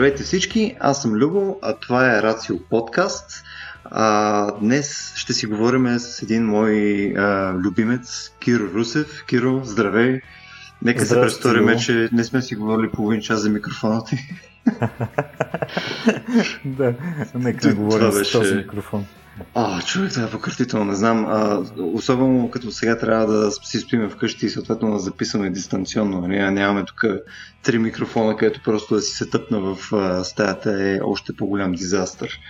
Здравейте всички, аз съм Любо, а това е Рацио подкаст. А, днес ще си говорим с един мой а, любимец, Киро Русев. Киро, здравей! Нека се престориме, че не сме си говорили половин час за микрофона ти. да, нека не говорим с този микрофон. А, човек, това е пократително, не знам. А, особено като сега трябва да си спиме вкъщи и съответно да записваме дистанционно. Нали? Нямаме тук три микрофона, където просто да си се тъпна в а, стаята е още по-голям дизастър.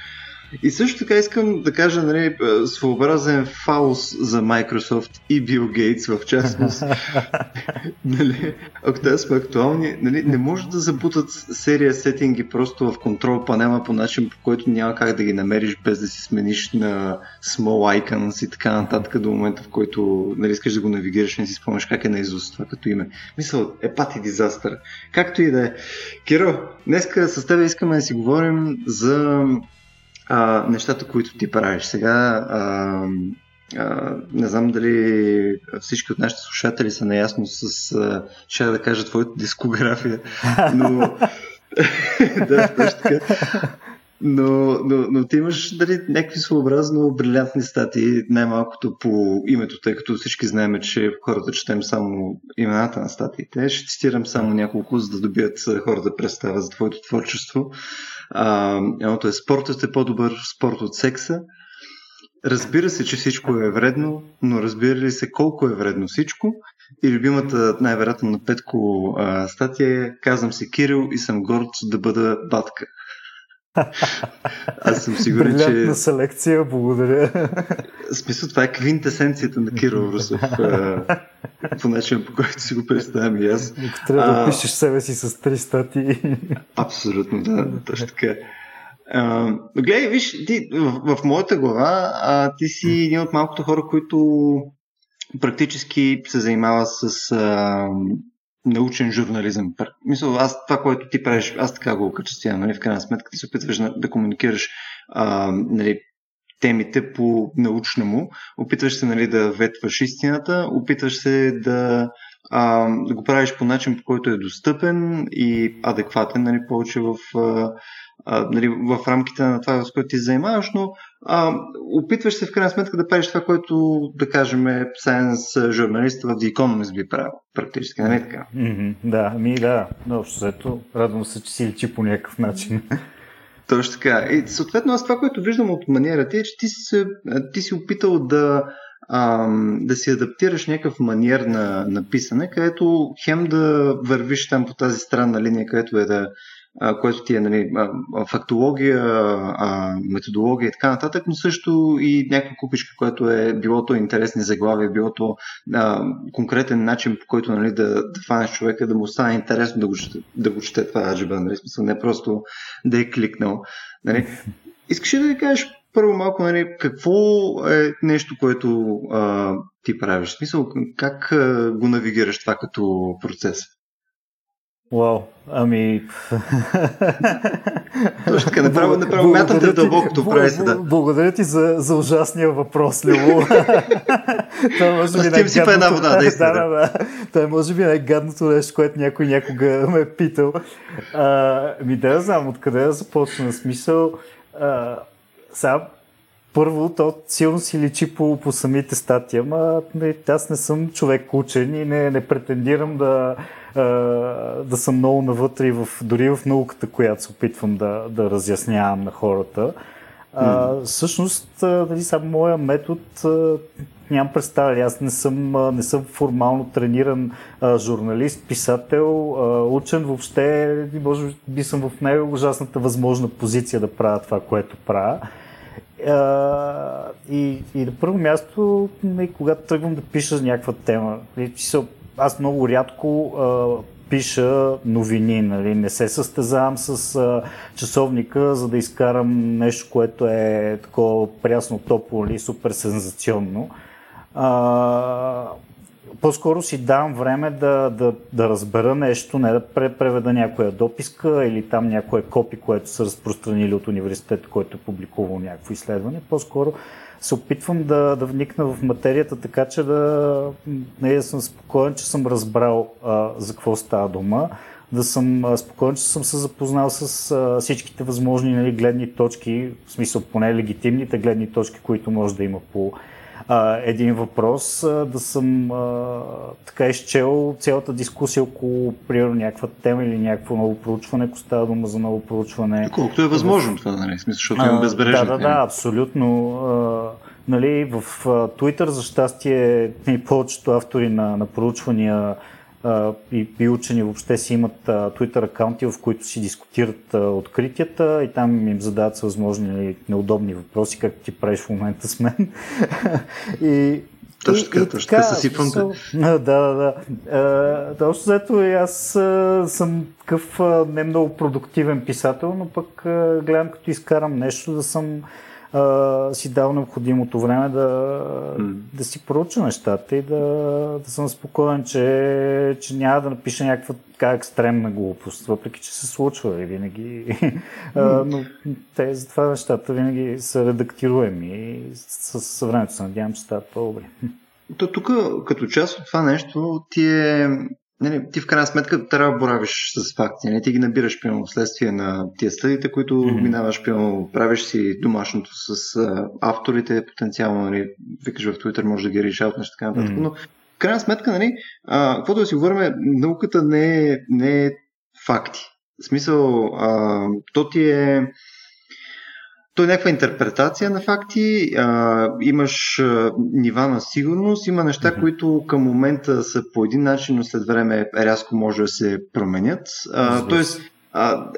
И също така искам да кажа нали, своеобразен фаус за Microsoft и Бил Гейтс в частност. нали, ако те сме актуални, нали, не може да забутат серия сетинги просто в контрол панела по начин, по който няма как да ги намериш без да си смениш на small icons и така нататък до момента, в който нали, искаш да го навигираш не си спомняш как е на изуст това като име. Мисъл, е пати дизастър. Както и да е. Киро, днеска с теб искаме да си говорим за а, нещата, които ти правиш. Сега а, а, не знам дали всички от нашите слушатели са наясно с, а, ще да кажа, твоята дискография, но да, точно така. Но, но, но ти имаш дали, някакви своеобразно брилянтни статии, най-малкото по името, тъй като всички знаем, че хората четем само имената на статиите. Ще цитирам само няколко, за да добият хората представа за твоето творчество. А, едното е спортът е по-добър спорт от секса. Разбира се, че всичко е вредно, но разбира ли се колко е вредно всичко? И любимата, най-вероятно на Петко а, статия е Казвам се Кирил и съм горд да бъда батка. Аз съм сигурен, че... селекция, благодаря. Смисъл, това е квинтесенцията на Кирил Русев. по начин, по който си го представям и аз. Трябва а... да опишеш себе си с три статии. Абсолютно, да, точно така. Uh, гледай, виж, ти, в, в моята глава а, ти си един от малкото хора, които практически се занимава с а, научен журнализъм. Мисля, аз това, което ти правиш, аз така го окачествявам, нали, в крайна сметка ти се опитваш да комуникираш а, нали, темите по научному, опитваш се нали, да ветваш истината, опитваш се да, а, да го правиш по начин, по който е достъпен и адекватен, нали, повече в, а, а, нали, в рамките на това, с което ти занимаваш, но а, опитваш се в крайна сметка да правиш това, което, да кажем, сайенс журналист в The Economist би правил, практически, нали така? Mm-hmm, да, ми да, но общо радвам се, че си личи по някакъв начин. Точно така. И съответно аз това, което виждам от маниерата е, че ти си, ти си опитал да, ам, да си адаптираш някакъв маниер на, на писане, където хем да вървиш там по тази странна линия, където е да което ти е нали, фактология, методология и така нататък, но също и някаква купичка, което е било то интересни заглавия, било то а, конкретен начин, по който нали, да, да фанеш човека, да му стане интересно да го, да го чете това аджиба, нали, смисъл, не просто да е кликнал. Нали. Искаш ли да ви кажеш първо малко, нали, какво е нещо, което а, ти правиш? В смисъл, как а, го навигираш това като процес? Вау, ами... Точно така, направо, направо мятам те дълбокото прави да. Благодаря ти за, за ужасния въпрос, Любо. Това може би най- си една вода, да, да, да, да. Това е може би най-гадното нещо, което някой някога ме е питал. А, ми да знам откъде да започна смисъл. А, сега, първо, то силно си личи по, по самите статии, ама аз не съм човек учен и не, не претендирам да, да съм много навътре в, дори в науката, която се опитвам да, да разяснявам на хората. А, всъщност, нали, само моя метод нямам представа. Аз не съм, не съм формално трениран а, журналист, писател, а, учен. Въобще, може би съм в най-ужасната възможна позиция да правя това, което правя. А, и, и на първо място, нали, когато тръгвам да пиша някаква тема, нали, аз много рядко а, пиша новини, нали? не се състезавам с а, часовника, за да изкарам нещо, което е такова прясно, топло или супер сензационно. А, по-скоро си давам време да, да, да разбера нещо, не да преведа някоя дописка или там някое копи, което са разпространили от университета, който е публикувал някакво изследване. По-скоро се опитвам да, да вникна в материята, така че да, не, да съм спокоен, че съм разбрал а, за какво става дума. да съм спокоен, че съм се запознал с а, всичките възможни нали, гледни точки, в смисъл поне легитимните гледни точки, които може да има по а, един въпрос, а, да съм а, така изчел цялата дискусия около, примерно, някаква тема или някакво ново проучване, ако става дума за ново проучване. Колкото е възможно това, нали? Смисъл, защото има безбрежна Да, да, да, абсолютно. А, нали, в Twitter, за щастие, и повечето автори на, на проучвания и, и учени въобще си имат Twitter акаунти, в които си дискутират откритията и там им задават възможни неудобни въпроси, както ти правиш в момента с мен. и, точно така, точно така съсипвам. Да, да, да. Точно зато и аз а, съм такъв а, не много продуктивен писател, но пък а, гледам като изкарам нещо да съм а, си дал необходимото време да, mm. да си проуча нещата и да, да съм спокоен, че, че няма да напиша някаква така екстремна глупост, въпреки че се случва и винаги. Mm. а, но те затова нещата винаги са редактируеми и с, с времето се надявам, че стават по-добре. То тук, като част от това нещо, ти е не, ти в крайна сметка трябва да боравиш с факти. Не? Нали? Ти ги набираш прямо вследствие на тия стъдите, които mm-hmm. минаваш, прямо, правиш си домашното с а, авторите, потенциално, нали, викаш в Twitter, може да ги решаваш, така нататък. Mm-hmm. Но в крайна сметка, нали, а, каквото да си говорим, науката не е, не е факти. В смисъл, а, то ти е то е някаква интерпретация на факти, а, имаш а, нива на сигурност, има неща, mm-hmm. които към момента са по един начин, но след време рязко може да се променят. А, тоест, а,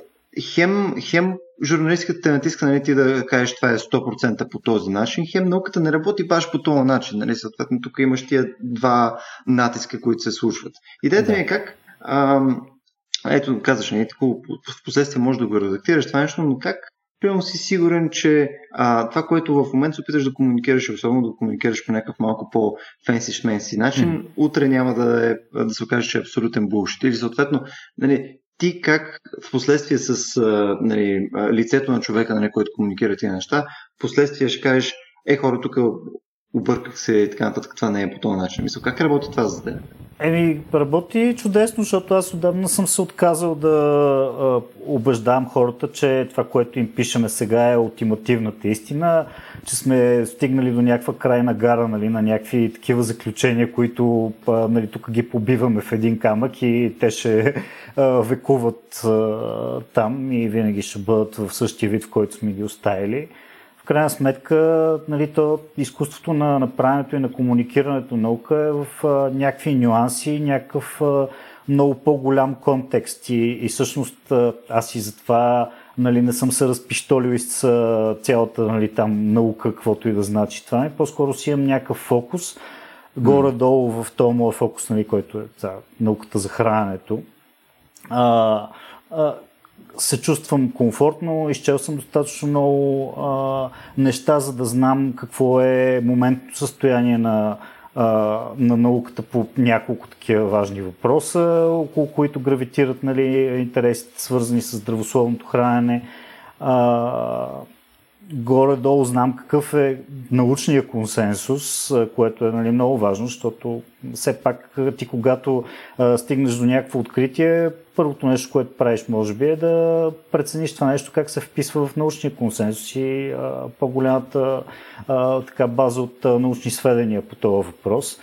хем, хем журналистката те натиска нали, ти да кажеш това е 100% по този начин, хем науката не работи баш по този начин. Нали? Съответно, тук имаш тия два натиска, които се случват. Идеята ми е как а, ето, казваш, нали, в последствие може да го редактираш това нещо, но как Примерно си сигурен, че а, това, което в момента се опиташ да комуникираш, особено да комуникираш по някакъв малко по-фенси шменси начин, mm. утре няма да, е, да се окаже, че е абсолютен булшит. Или съответно, нали, ти как в последствие с а, нали, лицето на човека, нали, който комуникира тези неща, в последствие ще кажеш, е хора, тук обърках се и така нататък, това не е по този начин. Мисля, как работи това за теб? Еми, работи чудесно, защото аз отдавна съм се отказал да а, убеждавам хората, че това, което им пишеме сега е ултимативната истина, че сме стигнали до някаква крайна гара, нали, на някакви такива заключения, които а, нали, тук ги побиваме в един камък и те ще а, векуват а, там и винаги ще бъдат в същия вид, в който сме ги оставили в крайна сметка, нали, то, изкуството на направенето и на комуникирането наука е в а, някакви нюанси, някакъв а, много по-голям контекст. И, и всъщност аз и затова нали, не съм се разпиштолил из цялата нали, там наука, каквото и да значи това. И по-скоро си имам някакъв фокус, горе-долу в този моят фокус, нали, който е за науката за храненето. А, а, се чувствам комфортно, изчел съм достатъчно много а, неща, за да знам какво е моментното състояние на, а, на науката по няколко такива важни въпроса, около които гравитират нали, интересите, свързани с здравословното хранене. А, горе-долу знам какъв е научния консенсус, което е нали, много важно, защото все пак ти когато а, стигнеш до някакво откритие, първото нещо, което правиш може би е да прецениш това нещо как се вписва в научния консенсус и а, по-голямата а, така, база от а, научни сведения по този въпрос.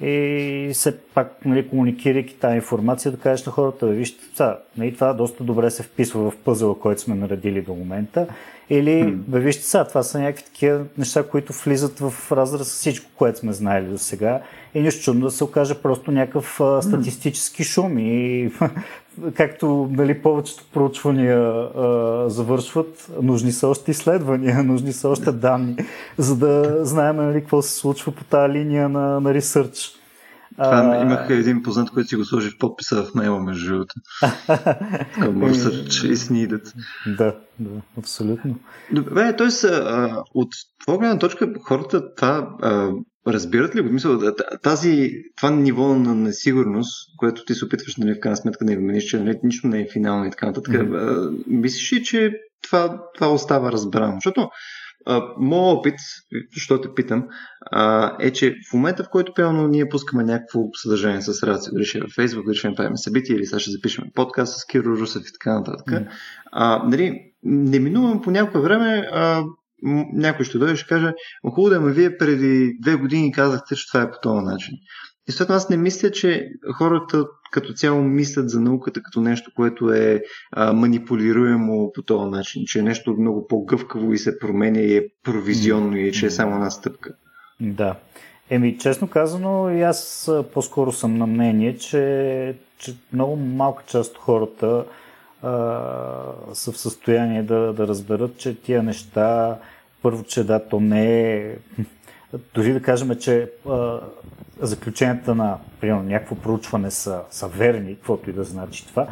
И все пак, нали, комуникирайки тази информация, да кажеш на хората, вижте, това, нали, това доста добре се вписва в пъзела, който сме наредили до момента или, бе, вижте сега, това са някакви такива неща, които влизат в разраз с всичко, което сме знаели до сега. И нищо чудно да се окаже просто някакъв а, статистически шум. И както нали, повечето проучвания а, завършват, нужни са още изследвания, нужни са още данни, за да знаем нали, какво се случва по тази линия на, на ресърч. Това а... имах един познат, който си го сложи в подписа в мейла, между другото. Research is needed. Да, да, абсолютно. Добре, т.е. от твоя гледна точка хората това а, разбират ли го? Мисъл, тази, това ниво на несигурност, което ти се опитваш, нали, в крайна сметка да вмениш, че нали, нищо не е финално и така нататък, mm-hmm. мислиш ли, че това, това остава разбрано? Защото моят опит, защо те питам, а, е, че в момента, в който пълно ние пускаме някакво съдържание с рация, дали ще е в Facebook, дали ще направим събитие или сега ще запишем подкаст с Киро Русев и така нататък, mm. а, нали, неминувам по някое време а, някой ще дойде и ще каже, хубаво да ме вие преди две години казахте, че това е по този начин. И след аз не мисля, че хората като цяло мислят за науката като нещо, което е а, манипулируемо по този начин, че е нещо много по-гъвкаво и се променя и е провизионно и че е само една стъпка. Да. Еми, честно казано, и аз по-скоро съм на мнение, че, че много малка част от хората а, са в състояние да, да разберат, че тия неща, първо, че да, то не е дори да кажем, че а, заключенията на примерно, някакво проучване са, са верни, каквото и да значи това,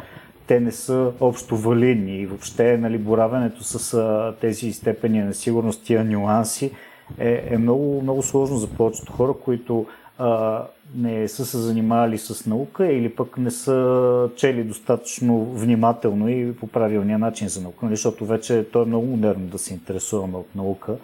те не са общо валидни. И въобще нали, боравенето с а, тези степени на сигурност, тия нюанси е, е много, много сложно за повечето хора, които а, не са се занимавали с наука или пък не са чели достатъчно внимателно и по правилния начин за наука, нали, защото вече то е много модерно да се интересуваме от наука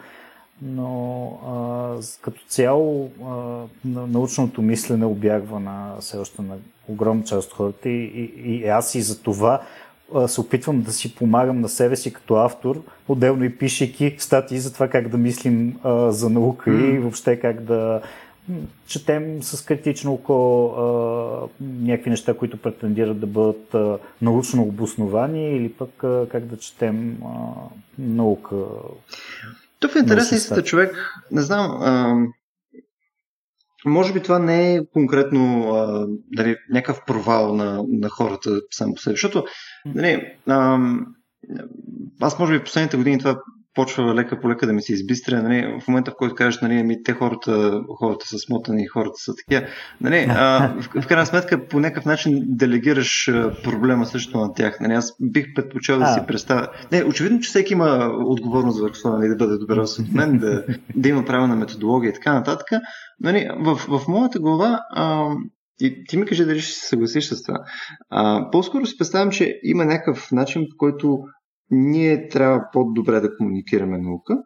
но а, като цяло а, научното мислене обягва на все още на огромна част от хората и, и, и аз и за това а, се опитвам да си помагам на себе си като автор, отделно и пишейки статии за това как да мислим а, за наука mm. и въобще как да четем с критично око а, някакви неща, които претендират да бъдат а, научно обосновани или пък а, как да четем а, наука. Тук в интерес истина човек, не знам, а, може би това не е конкретно а, дали, някакъв провал на, на хората сам по себе, защото дали, а, аз може би в последните години това почва лека по лека да ми се избистря. Нали, в момента, в който кажеш, нали, ми, те хората, хората са смотани, хората са такива. Нали, а, в, в крайна сметка, по някакъв начин делегираш проблема също на тях. Нали, аз бих предпочел да си представя. Не, очевидно, че всеки има отговорност върху това, нали, да бъде добре мен, да, да има правилна методология и така нататък. Нали, в, в моята глава а, и ти ми кажи дали ще се съгласиш с това. А, по-скоро си представям, че има някакъв начин, по който ние трябва по-добре да комуникираме наука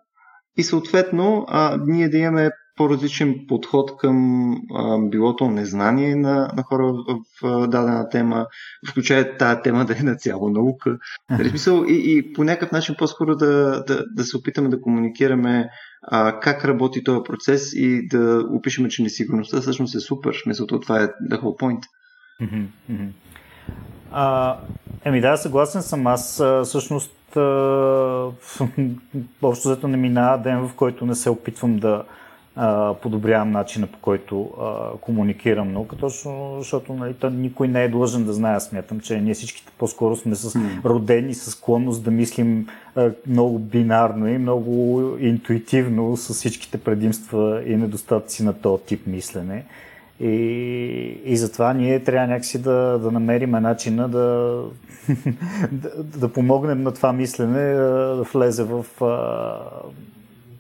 и съответно а, ние да имаме по-различен подход към а, билото незнание на, на хора в, в, дадена тема, включая тази тема да е на цяло наука. Нали, смисъл, и, и по някакъв начин по-скоро да, да, да се опитаме да комуникираме а, как работи този процес и да опишеме, че несигурността всъщност е супер. Мисълто това е the whole point. А, еми да, съгласен съм. Аз всъщност общо зато не минава ден, в който не се опитвам да а, подобрявам начина по който а, комуникирам наука, точно защото нали, никой не е длъжен да знае. Смятам, че ние всичките по-скоро сме с родени с склонност да мислим а, много бинарно и много интуитивно с всичките предимства и недостатъци на този тип мислене. И, и затова ние трябва някакси да, да намерим начина да, да, да помогнем на това мислене да влезе в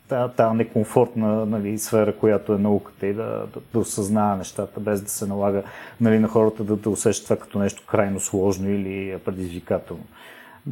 тази некомфортна нали, сфера, която е науката и да, да, да осъзнава нещата, без да се налага нали, на хората да, да усещат това като нещо крайно сложно или предизвикателно.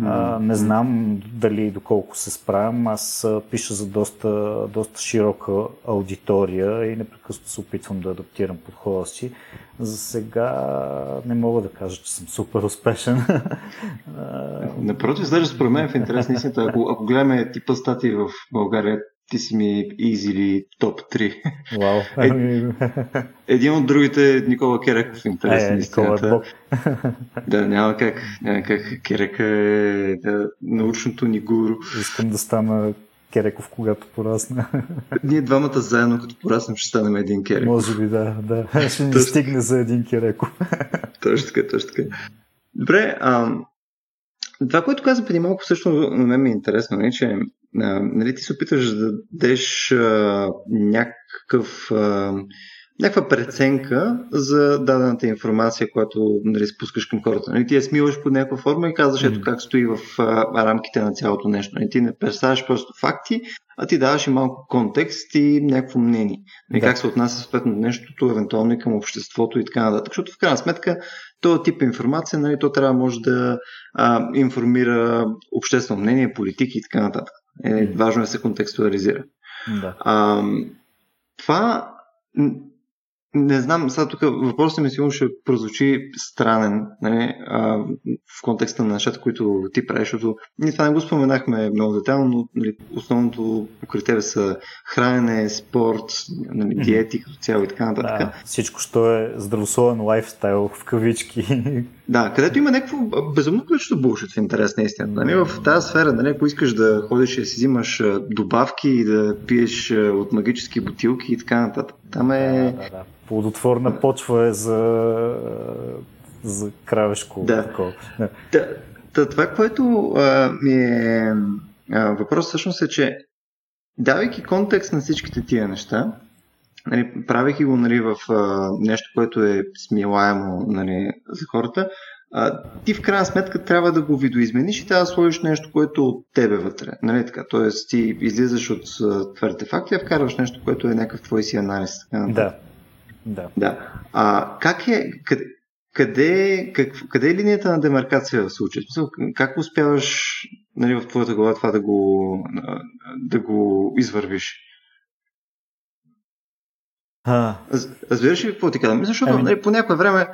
А, не знам дали доколко се справям. Аз пиша за доста, доста широка аудитория и непрекъснато се опитвам да адаптирам подхода си. За сега не мога да кажа, че съм супер успешен. Напротив, даже според мен в интерес на истината, ако, ако гледаме типа статии в България, ти си ми easily топ 3. Вау. Е, един от другите е Никола Керек в интерес е, е бог. да, няма как. Няма как. Керека е да, научното ни гуру. Искам да стана Кереков, когато порасна. Ние двамата заедно, като пораснем, ще станем един Кереков. Може би, да. да. Ще ни стигне за един Кереков. точно така, точно така. Добре, а, това, което каза преди малко, също на мен ми е интересно, не, че а, нали, ти се опитваш да дадеш а, някакъв, а, някаква преценка за дадената информация, която нали, спускаш към хората. Нали, ти я смиваш под някаква форма и казваш ето как стои в а, рамките на цялото нещо. Нали, ти не представяш просто факти, а ти даваш и малко контекст и някакво мнение. Нали, да. Как се отнася съответно нещото, евентуално и към обществото и така нататък. Защото в крайна сметка този тип информация, нали, то трябва може да а, информира обществено мнение, политики и така нататък. Е, важно е да се контекстуализира. Да. А, това не знам, сега тук въпросът ми сигурно ще прозвучи странен нали, а, в контекста на нещата, които ти правиш, защото ние това не го споменахме много детайлно, но нали, основното покрай тебе са хранене, спорт, нали, диети като цяло и така нататък. Да, всичко, що е здравословен лайфстайл в кавички. Да, където има някакво безумно количество булшит в интерес на истина. Нали, в тази сфера, нали, ако искаш да ходиш и да си взимаш добавки и да пиеш от магически бутилки и така нататък, там е... Да, да, да плодотворна почва е за, за кравешко. Да. да. да, да това, което а, ми е а, въпрос всъщност е, че давайки контекст на всичките тия неща, нали, правейки го нали, в а, нещо, което е смилаемо нали, за хората, а, ти в крайна сметка трябва да го видоизмениш и трябва да сложиш нещо, което е от тебе вътре. Нали, така? Тоест ти излизаш от твърдите факти, а вкарваш нещо, което е някакъв твой си анализ. Така, да. Да. да. А, как е, къде, къде, как, къде е линията на демаркация в случая? Как успяваш нали, в твоята глава това да го, да го извървиш? А... Разбираш ли какво ти казвам? Защото ами... нали, по някое време,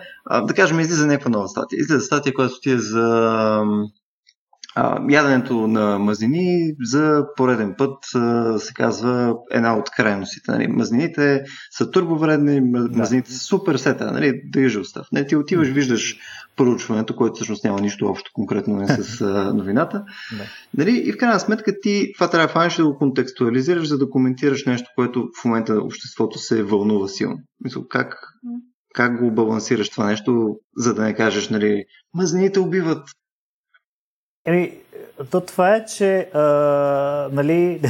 да кажем, излиза някаква нова статия. Излиза статия, която ти е за а, яденето на мазнини за пореден път а, се казва една от крайностите. Нали. Мазнините са турбовредни, мазнините са супер сета, нали, да usual stuff. Не, ти отиваш, виждаш проучването, което всъщност няма нищо общо конкретно не с а, новината. Нали, и в крайна сметка ти това трябва да фанеш да го контекстуализираш, за да коментираш нещо, което в момента обществото се вълнува силно. Мисъл, как, как го балансираш това нещо, за да не кажеш, нали, мазнините убиват, Еми, то това е, че а, нали,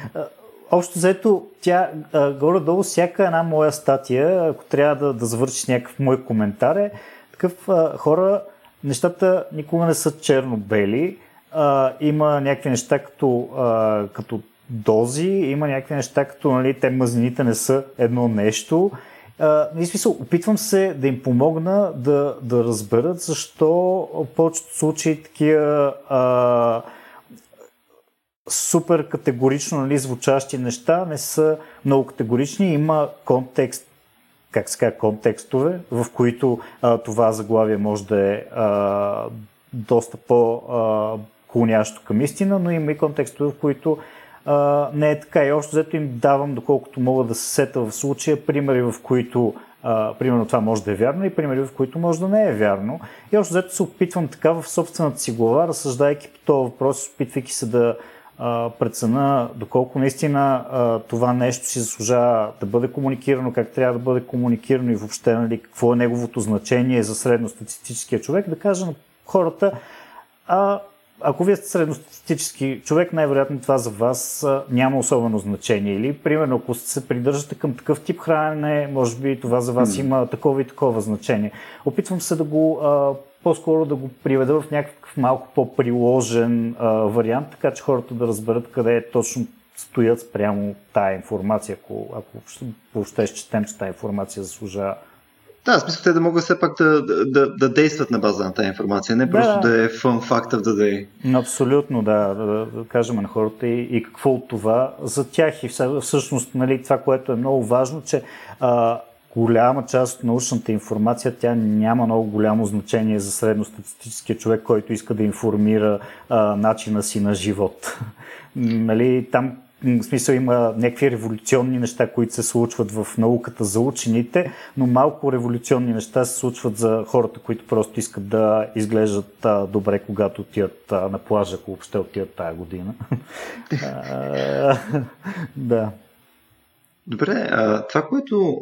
общо взето, тя а, горе-долу всяка една моя статия, ако трябва да, да завършиш някакъв мой коментар е, такъв а, хора, нещата никога не са черно-бели, а, има някакви неща като, а, като дози, има някакви неща като нали, те мазнините не са едно нещо, Uh, смисъл, опитвам се да им помогна да, да разберат защо в повечето случаи такива uh, супер категорично нали, звучащи неща не са много категорични. Има контекст, как се казва, контекстове, в които uh, това заглавие може да е uh, доста по-клонящо към истина, но има и контекстове, в които а, не е така. И общо взето им давам, доколкото мога да се сета в случая, примери, в които а, примерно това може да е вярно и примери, в които може да не е вярно. И общо взето се опитвам така в собствената си глава, разсъждайки по този въпрос, опитвайки се да а, прецена доколко наистина а, това нещо си заслужава да бъде комуникирано, как трябва да бъде комуникирано и въобще нали, какво е неговото значение за средностатистическия човек, да кажа на хората, а, ако вие сте средностатистически човек, най-вероятно това за вас няма особено значение. Или, примерно, ако се придържате към такъв тип хранене, може би това за вас mm. има такова и такова значение. Опитвам се да го по-скоро да го приведа в някакъв малко по-приложен а, вариант, така че хората да разберат къде точно стоят спрямо тая информация, ако, ако въобще счетем, че тая информация заслужава да, смисъл те да могат все пак да, да, да действат на база на тази информация, не просто да, е fun fact of the day. Абсолютно, да, да, да кажем на хората и, и какво от това за тях. И всъщност нали, това, което е много важно, че а, голяма част от научната информация, тя няма много голямо значение за средностатистическия човек, който иска да информира а, начина си на живот. нали, там в смисъл има някакви революционни неща, които се случват в науката за учените, но малко революционни неща се случват за хората, които просто искат да изглеждат а, добре, когато отият а, на плажа, ако въобще отият тая година. да. Добре, а, това, което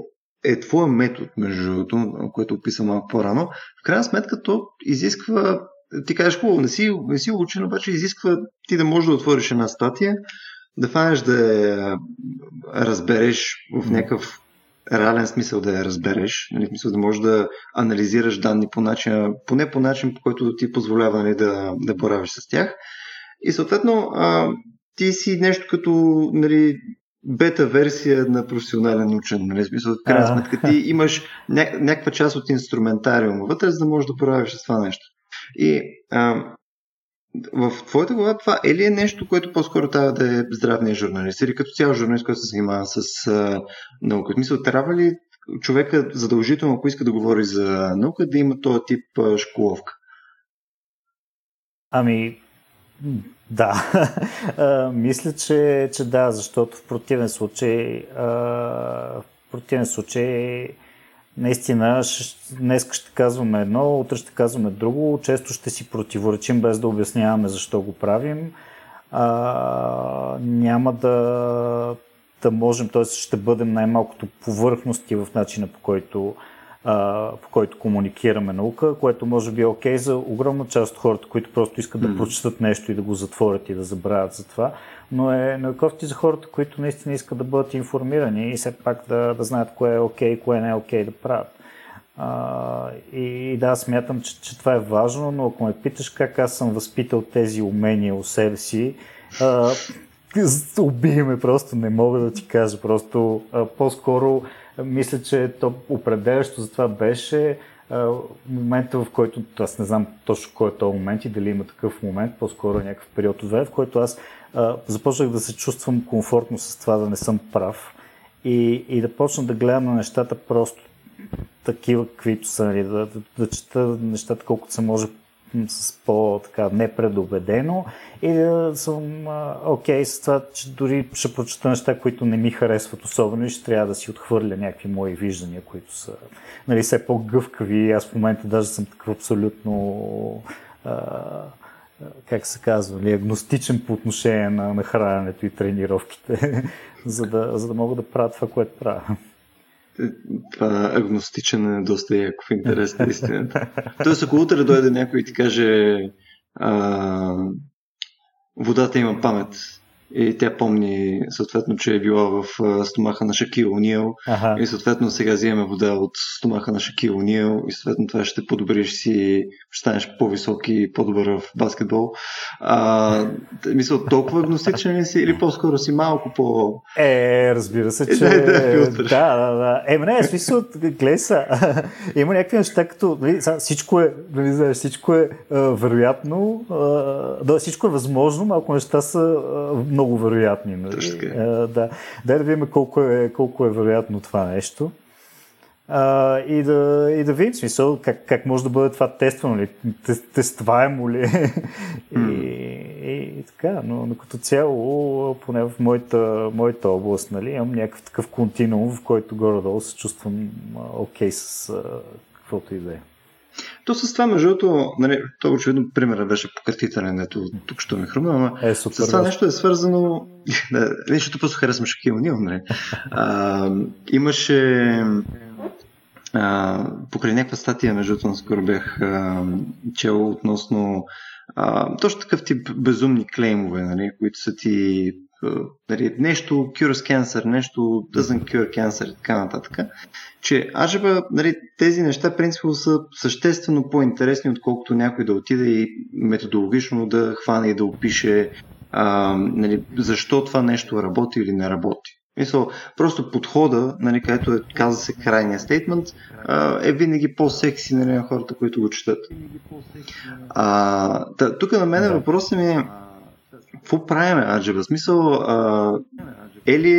е твоя метод, между другото, което описам малко по-рано, в крайна сметка то изисква, ти кажеш хубаво, не си, не си учен, обаче изисква ти да можеш да отвориш една статия, да фанеш да я разбереш в някакъв реален смисъл да я разбереш, нали, смисъл да можеш да анализираш данни по начин, поне по начин, по който ти позволява нали, да, да боравиш с тях. И съответно, а, ти си нещо като нали, бета версия на професионален учен. Нали? Смисъл, в крайна сметка ти имаш ня- някаква част от инструментариума вътре, за да можеш да правиш с това нещо. И а, в твоята глава това е ли е нещо, което по-скоро трябва да е здравния журналист или като цял журналист, който се занимава с а, наука? В трябва ли човека задължително, ако иска да говори за наука, да има този тип а, школовка? Ами, да. Мисля, че, че да, защото в противен случай а, в противен случай наистина днес ще казваме едно, утре ще казваме друго, често ще си противоречим без да обясняваме защо го правим. А, няма да, да можем, т.е. ще бъдем най-малкото повърхности в начина по който, по който комуникираме наука, което може би е окей okay за огромна част от хората, които просто искат да прочитат нещо и да го затворят и да забравят за това но е, кофти за хората, които наистина искат да бъдат информирани и все пак да, да знаят кое е окей okay, кое не е окей okay да правят. А, и да, смятам, че, че това е важно, но ако ме питаш как аз съм възпитал тези умения у себе си, а, убий ме, просто не мога да ти кажа. Просто а, по-скоро мисля, че то определящо за това беше момента, в който, аз не знам точно кой е този момент и дали има такъв момент, по-скоро някакъв период от време, в който аз започнах да се чувствам комфортно с това да не съм прав и, и да почна да гледам на нещата просто такива, каквито са, нали, да, да, да чета нещата колкото се може с по-така непредобедено и да съм окей okay с това, че дори ще прочета неща, които не ми харесват особено и ще трябва да си отхвърля някакви мои виждания, които са нали, все по-гъвкави. Аз в момента даже съм такъв абсолютно а, как се казва, ли, агностичен по отношение на, на храненето и тренировките, за, да, за да мога да правя това, което правя. Това агностичен е доста яко в интерес на истината. Тоест, ако утре дойде някой и ти каже а, водата има памет, и тя помни съответно, че е била в стомаха на Шакил Онил ага. и съответно сега взимаме вода от стомаха на Шакил Онил и съответно това ще подобриш си, ще станеш по-висок и по-добър в баскетбол. А, мисля, толкова агностичен ли си или по-скоро си малко по... Е, разбира се, че... Е, да, да, да, да. Е, не, смисъл, гледай са. Има някакви неща, като нали, всичко е, нали, знаеш, всичко е вероятно, да, всичко е възможно, малко неща са много вероятни. Нали? Uh, да. Дай да видим колко е, колко е вероятно това нещо. Uh, и, да, и да видим смисъл как, как може да бъде това тествано ли, тестваемо ли mm. и, и, и така, но, но като цяло, поне в моята, моята област, нали, имам някакъв такъв континуум, в който горе-долу се чувствам окей okay с uh, каквото и да е. То с това, между другото, нали, то очевидно примера беше пократителен, ето тук ще ми хрумна, ама е, супер, с това нещо е свързано, да, защото просто харесвам Шакил Нил, нали. А, имаше а, покрай някаква статия, между другото, скоро бях а, чел относно а, точно такъв тип безумни клеймове, нали, които са ти нали, нещо cures cancer, нещо doesn't cure cancer и така нататък, че ажеба, нали, тези неща принципно са съществено по-интересни, отколкото някой да отиде и методологично да хване и да опише а, нали, защо това нещо работи или не работи. Мисъл, просто подхода, нали, където е, каза се крайния стейтмент, е винаги по-секси нали, на хората, които го четат. А, тук на мен въпросът ми е какво правиме, Аджеба? Смисъл, а, е, ли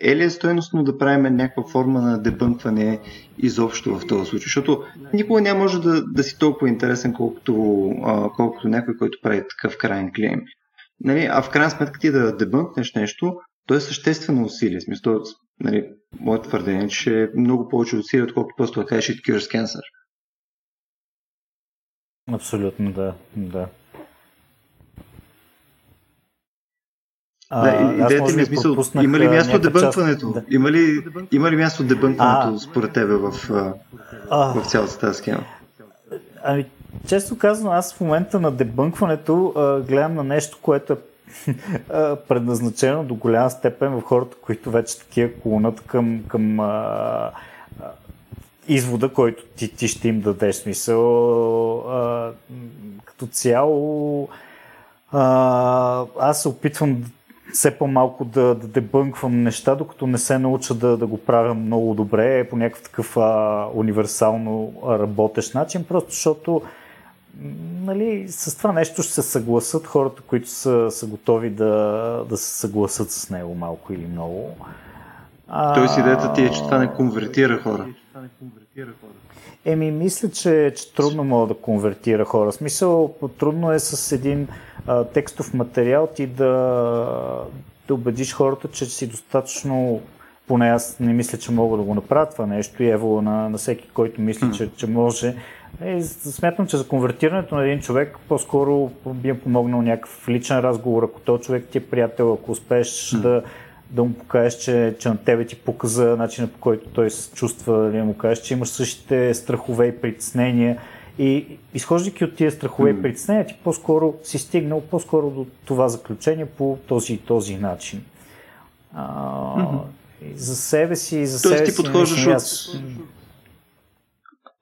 е, ли е да правим някаква форма на дебънкване изобщо в този случай? Защото никога няма може да, да си толкова интересен, колкото, а, колкото някой, който прави такъв крайен клейм. Нали, а в крайна сметка ти да дебънкнеш нещо, то е съществено усилие. Смисъл, нали, моето твърдение е, че е много повече усилие, отколкото просто да кажеш it cures cancer. Абсолютно, да. да. А, да, идеята ми е смисъл, има ли място дебънкването? Да. Има, ли, има ли място дебънкването а, според тебе в, а, в цялата тази схема? Ами, често казвам, аз в момента на дебънкването а, гледам на нещо, което е предназначено до голяма степен в хората, които вече такива клонат към, към а, а, извода, който ти, ти ще им дадеш смисъл. А, като цяло а, аз се опитвам все по-малко да, да дебънквам неща, докато не се науча да, да го правя много добре по някакъв такъв а, универсално работещ начин, просто защото нали, с това нещо ще се съгласат хората, които са, са готови да, да се съгласат с него малко или много. А... Тоест идеята ти е, че това не конвертира хора. Еми, мисля, че, че трудно мога да конвертира хора. В смисъл, трудно е с един а, текстов материал ти да, да убедиш хората, че си достатъчно поне аз не мисля, че мога да го направя това нещо и ево на, на всеки, който мисли, че, че може. И смятам, че за конвертирането на един човек по-скоро би помогнал някакъв личен разговор, ако този човек ти е приятел, ако успееш mm. да, да му покажеш, че, че на тебе ти показа начина по който той се чувства, да му кажеш, че имаш същите страхове и притеснения. И изхождайки от тия страхове и притеснения, ти по-скоро си стигнал по-скоро до това заключение по този и този начин. А, mm-hmm. За себе си, за Тоест, себе ти подхождаш от... Аз...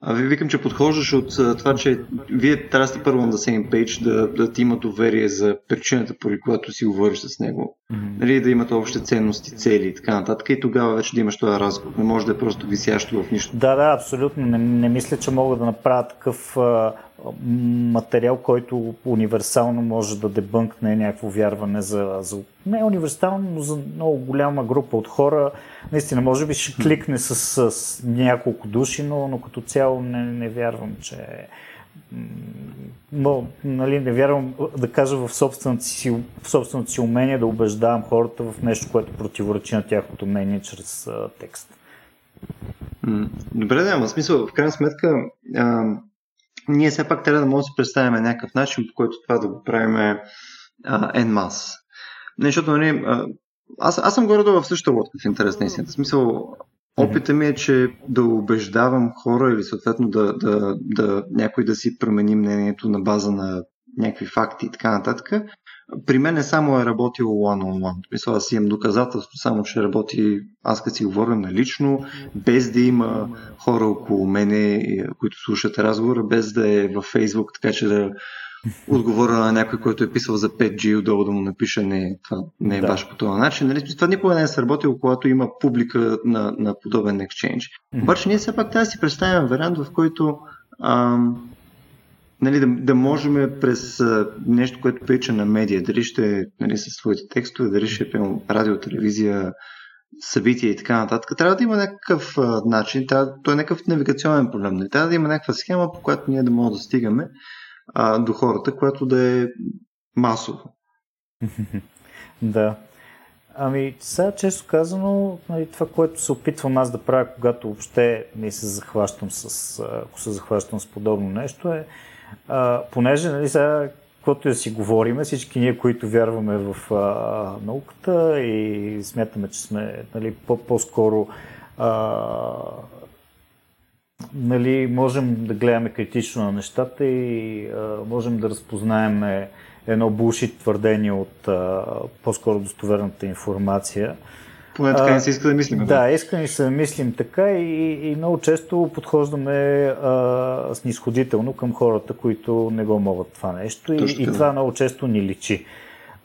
А ви викам, че подхождаш от това, че вие трябва да сте първо на same page, да, да ти има доверие за причината, поради която си говориш с него. Mm-hmm. Нали, да имате общи ценности, цели и така нататък. И тогава вече да имаш този разговор. Не може да е просто висящо в нищо. Да, да, абсолютно. Не, не мисля, че мога да направя такъв а, материал, който универсално може да дебънкне някакво вярване за, за не универсално, но за много голяма група от хора. Наистина, може би ще кликне с, с няколко души, но, но като цяло не, не вярвам, че но, нали, не вярвам да кажа в собственото си, в собственото си умение да убеждавам хората в нещо, което противоречи на тяхното мнение чрез а, текст. Добре, да, в смисъл, в крайна сметка, а, ние все пак трябва да можем да си представим някакъв начин, по който това да го правим en мас. Не, защото, нали, аз, аз съм горе в същата лодка в интерес на истината. В смисъл, опита ми е, че да убеждавам хора или съответно да, да, да някой да си промени мнението на база на някакви факти и така нататък. При мен е само е работил one-on-one. Мисля, аз имам доказателство, само че работи аз като си говоря налично, без да има хора около мене, които слушат разговора, без да е във Фейсбук, така че да отговоря на някой, който е писал за 5G и отдолу да му напише не, това не е да. баш по този начин. Нали? Това никога не е сработило, когато има публика на, на подобен екшенж. Обаче ние все пак трябва да си представим вариант, в който ам, нали, да, да можем през а, нещо, което прилича на медия, дали ще нали, със своите текстове, дали ще е радио, телевизия, събития и така нататък, трябва да има някакъв а, начин, трябва, той е някакъв навигационен проблем. Не? Нали? Трябва да има някаква схема, по която ние да можем да стигаме а, до хората, която да е масово. да. Ами, сега често казано, нали, това, което се опитвам аз да правя, когато въобще не се захващам с, ако се захващам с подобно нещо, е, а, понеже, нали, сега, каквото да си говориме, всички ние, които вярваме в а, науката и смятаме, че сме нали, по-скоро а, нали, можем да гледаме критично на нещата и а, можем да разпознаем едно булшит твърдение от а, по-скоро достоверната информация. Поне така не се иска да мислим. Да, да иска ни се да мислим така и, и много често подхождаме а, снисходително към хората, които не го могат това нещо и, и това много често ни личи.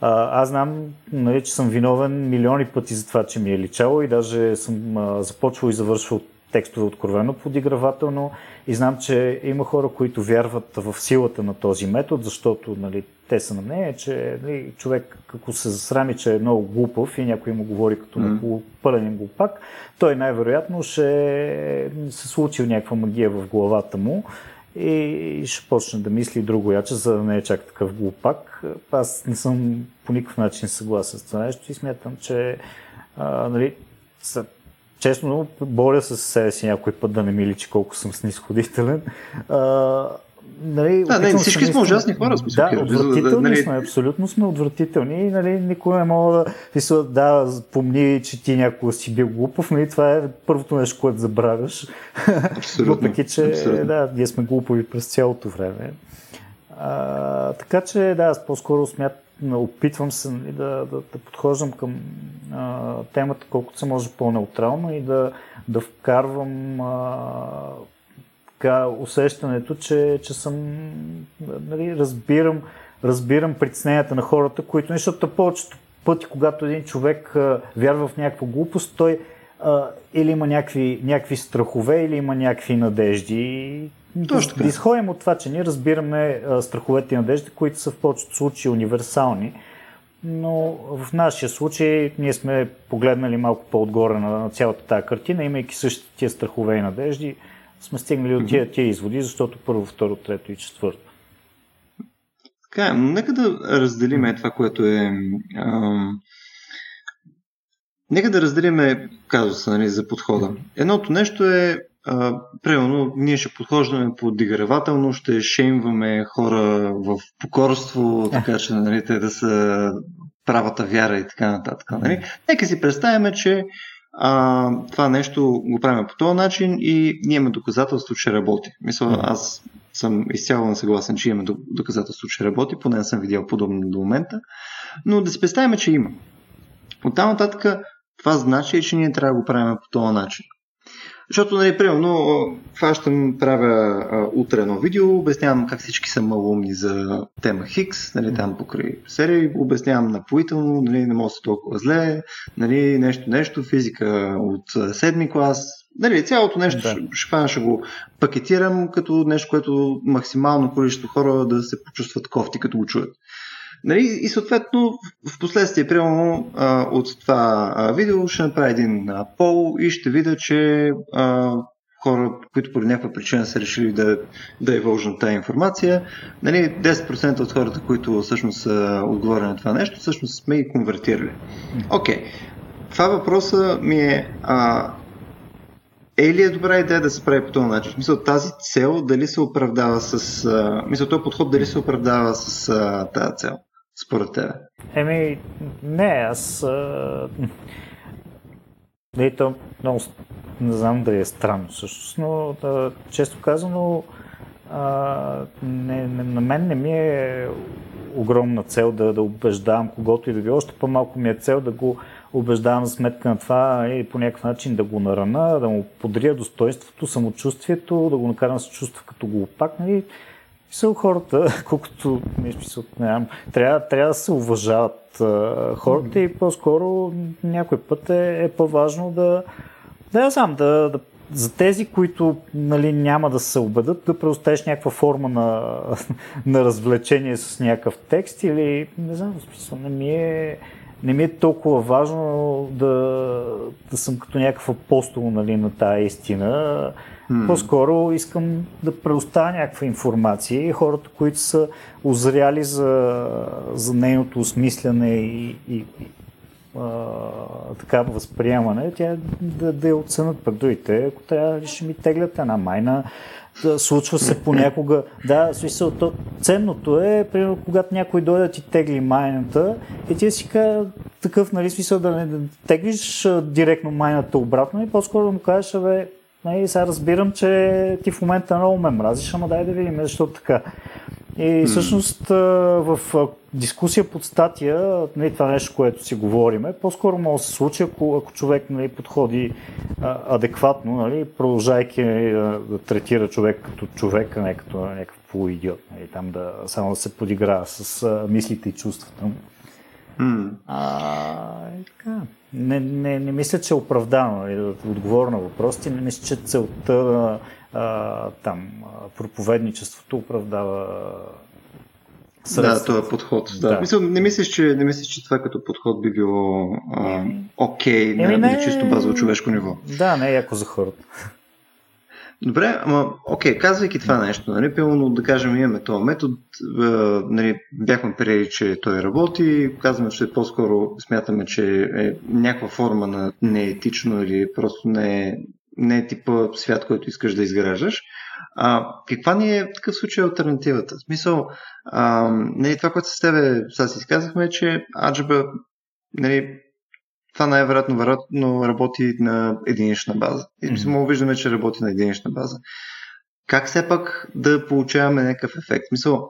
А, аз знам, нали, че съм виновен милиони пъти за това, че ми е личало и даже съм а, започвал и завършвал текстове откровено подигравателно и знам, че има хора, които вярват в силата на този метод, защото нали, те са на мнение, че нали, човек, ако се засрами, че е много глупав и някой му говори като mm. пълен глупак, той най-вероятно ще се случи някаква магия в главата му и ще почне да мисли друго яче, за да не е чак такъв глупак. Аз не съм по никакъв начин съгласен с това нещо и смятам, че а, нали, честно, боря с себе си някой път да не ми личи колко съм снисходителен. А, нали, да, не, всички сме ужасни хора. Смисъл, да, отвратителни нали... сме, абсолютно сме отвратителни. И, нали, никой не мога да писва, да, помни, че ти някога си бил глупав, нали, това е първото нещо, което забравяш. Абсолютно. Въпреки, че абсолютно. да, ние сме глупови през цялото време. А, така че, да, аз по-скоро смятам, опитвам се нали, да, да, да подхождам към а, темата колкото се може по-неутрално и да, да вкарвам а, така, усещането, че, че съм, нали, разбирам, разбирам притесненията на хората, които, защото повечето пъти, когато един човек а, вярва в някаква глупост, той а, или има някакви, някакви страхове, или има някакви надежди. Точно да изходим от това, че ние разбираме а, страховете и надежди, които са в повечето случаи универсални, но в нашия случай ние сме погледнали малко по-отгоре на, цялата тази картина, имайки същите тия страхове и надежди, сме стигнали от тия, тия изводи, защото първо, второ, трето и четвърто. Така, нека да разделиме това, което е... Ам... Нека да разделиме казуса нали, за подхода. Едното нещо е а, примерно, ние ще подхождаме по дигравателно, ще шеймваме хора в покорство, така че нали, те да са правата вяра и така нататък. Нали? Нека си представяме, че а, това нещо го правим по този начин и ние имаме доказателство, че работи. Мисля, аз съм изцяло съгласен, че имаме доказателство, че работи, поне не съм видял подобно до момента, но да си представяме, че има. От там нататък това значи, че ние трябва да го правим по този начин. Защото, нали, примерно, фащам, правя а, утре едно видео, обяснявам как всички са малумни за тема Хикс, нали, там покрай серии, обяснявам напоително, нали, не може да се толкова зле, нали, нещо, нещо, физика от седми клас, нали, цялото нещо да. ще, ще го пакетирам като нещо, което максимално количество хора да се почувстват кофти, като го чуят. Нали, и съответно, в последствие, примерно, от това видео ще направя един пол и ще видя, че а, хора, които по някаква причина са решили да, да е вължна тази информация, нали, 10% от хората, които всъщност са отговорили на това нещо, всъщност сме и конвертирали. Окей. Okay. Това въпроса ми е а, е ли е добра идея да се прави по този начин? Смисъл, тази цел дали се оправдава с... А, мисъл, този подход дали се оправдава с а, тази цел? Според тебе? Еми, не, аз... А... Не, то много... Не знам дали е странно всъщност, но да, често казано а, не, не, на мен не ми е огромна цел да, да убеждавам когото и да било. Още по-малко ми е цел да го убеждавам за сметка на това и по някакъв начин да го нарана, да му подрия достоинството, самочувствието, да го накарам да се чувства като глупак. Нали? Мисъл хората, колкото не смисъл, нямам, трябва, трябва да се уважават а, хората и по-скоро някой път е, е по-важно да, да я знам, да, да за тези, които нали, няма да се убедат, да преоставиш някаква форма на, на развлечение с някакъв текст или не знам, смисъл, не ми е, не ми е толкова важно да, да съм като някакъв апостол нали, на тази истина. Hmm. По-скоро искам да предоставя някаква информация и хората, които са озряли за, за нейното осмисляне и, и, а, такава възприемане, тя да, да я оценят пък другите. Ако трябва, ще ми теглят една майна. Да, случва се понякога. Да, смисъл, то, ценното е, примерно, когато някой дойде да ти тегли майната и ти си кажа такъв, нали, смисъл да не теглиш директно майната обратно и по-скоро да му кажеш, бе, нали, сега разбирам, че ти в момента много ме мразиш, ама дай да видим защо така. И всъщност в дискусия под статия, нали, това нещо, което си говориме, по-скоро може да се случи, ако, ако човек нали, подходи а, адекватно, нали, продължайки нали, да, да третира човек като човек, а не като някакъв полуидиот, нали, там да само да се подигра с а, мислите и чувствата му. Mm. А, така. Не, не, не мисля, че е оправдано и да отговоря на въпросите. Не мисля, че целта на там, проповедничеството оправдава Средства. Да, това е подход. Да. да. Мисля, не мислиш, че, не мислиш, че това като подход би било окей okay, на, на чисто базово човешко ниво? Да, не е яко за хората. Добре, ама окей, казвайки това нещо, нали, пълно да кажем имаме този метод, е, нали, бяхме приели, че той работи, казваме, че по-скоро смятаме, че е някаква форма на неетично или просто не е, не е типа свят, който искаш да изграждаш. А, каква ни е в такъв случай альтернативата? В смисъл, а, нали, това, което с тебе сега си изказахме, е, че Аджаба нали, това най-вероятно вероятно работи на единична база. И mm-hmm. виждаме, че работи на единична база. Как все пак да получаваме някакъв ефект? Мисъл,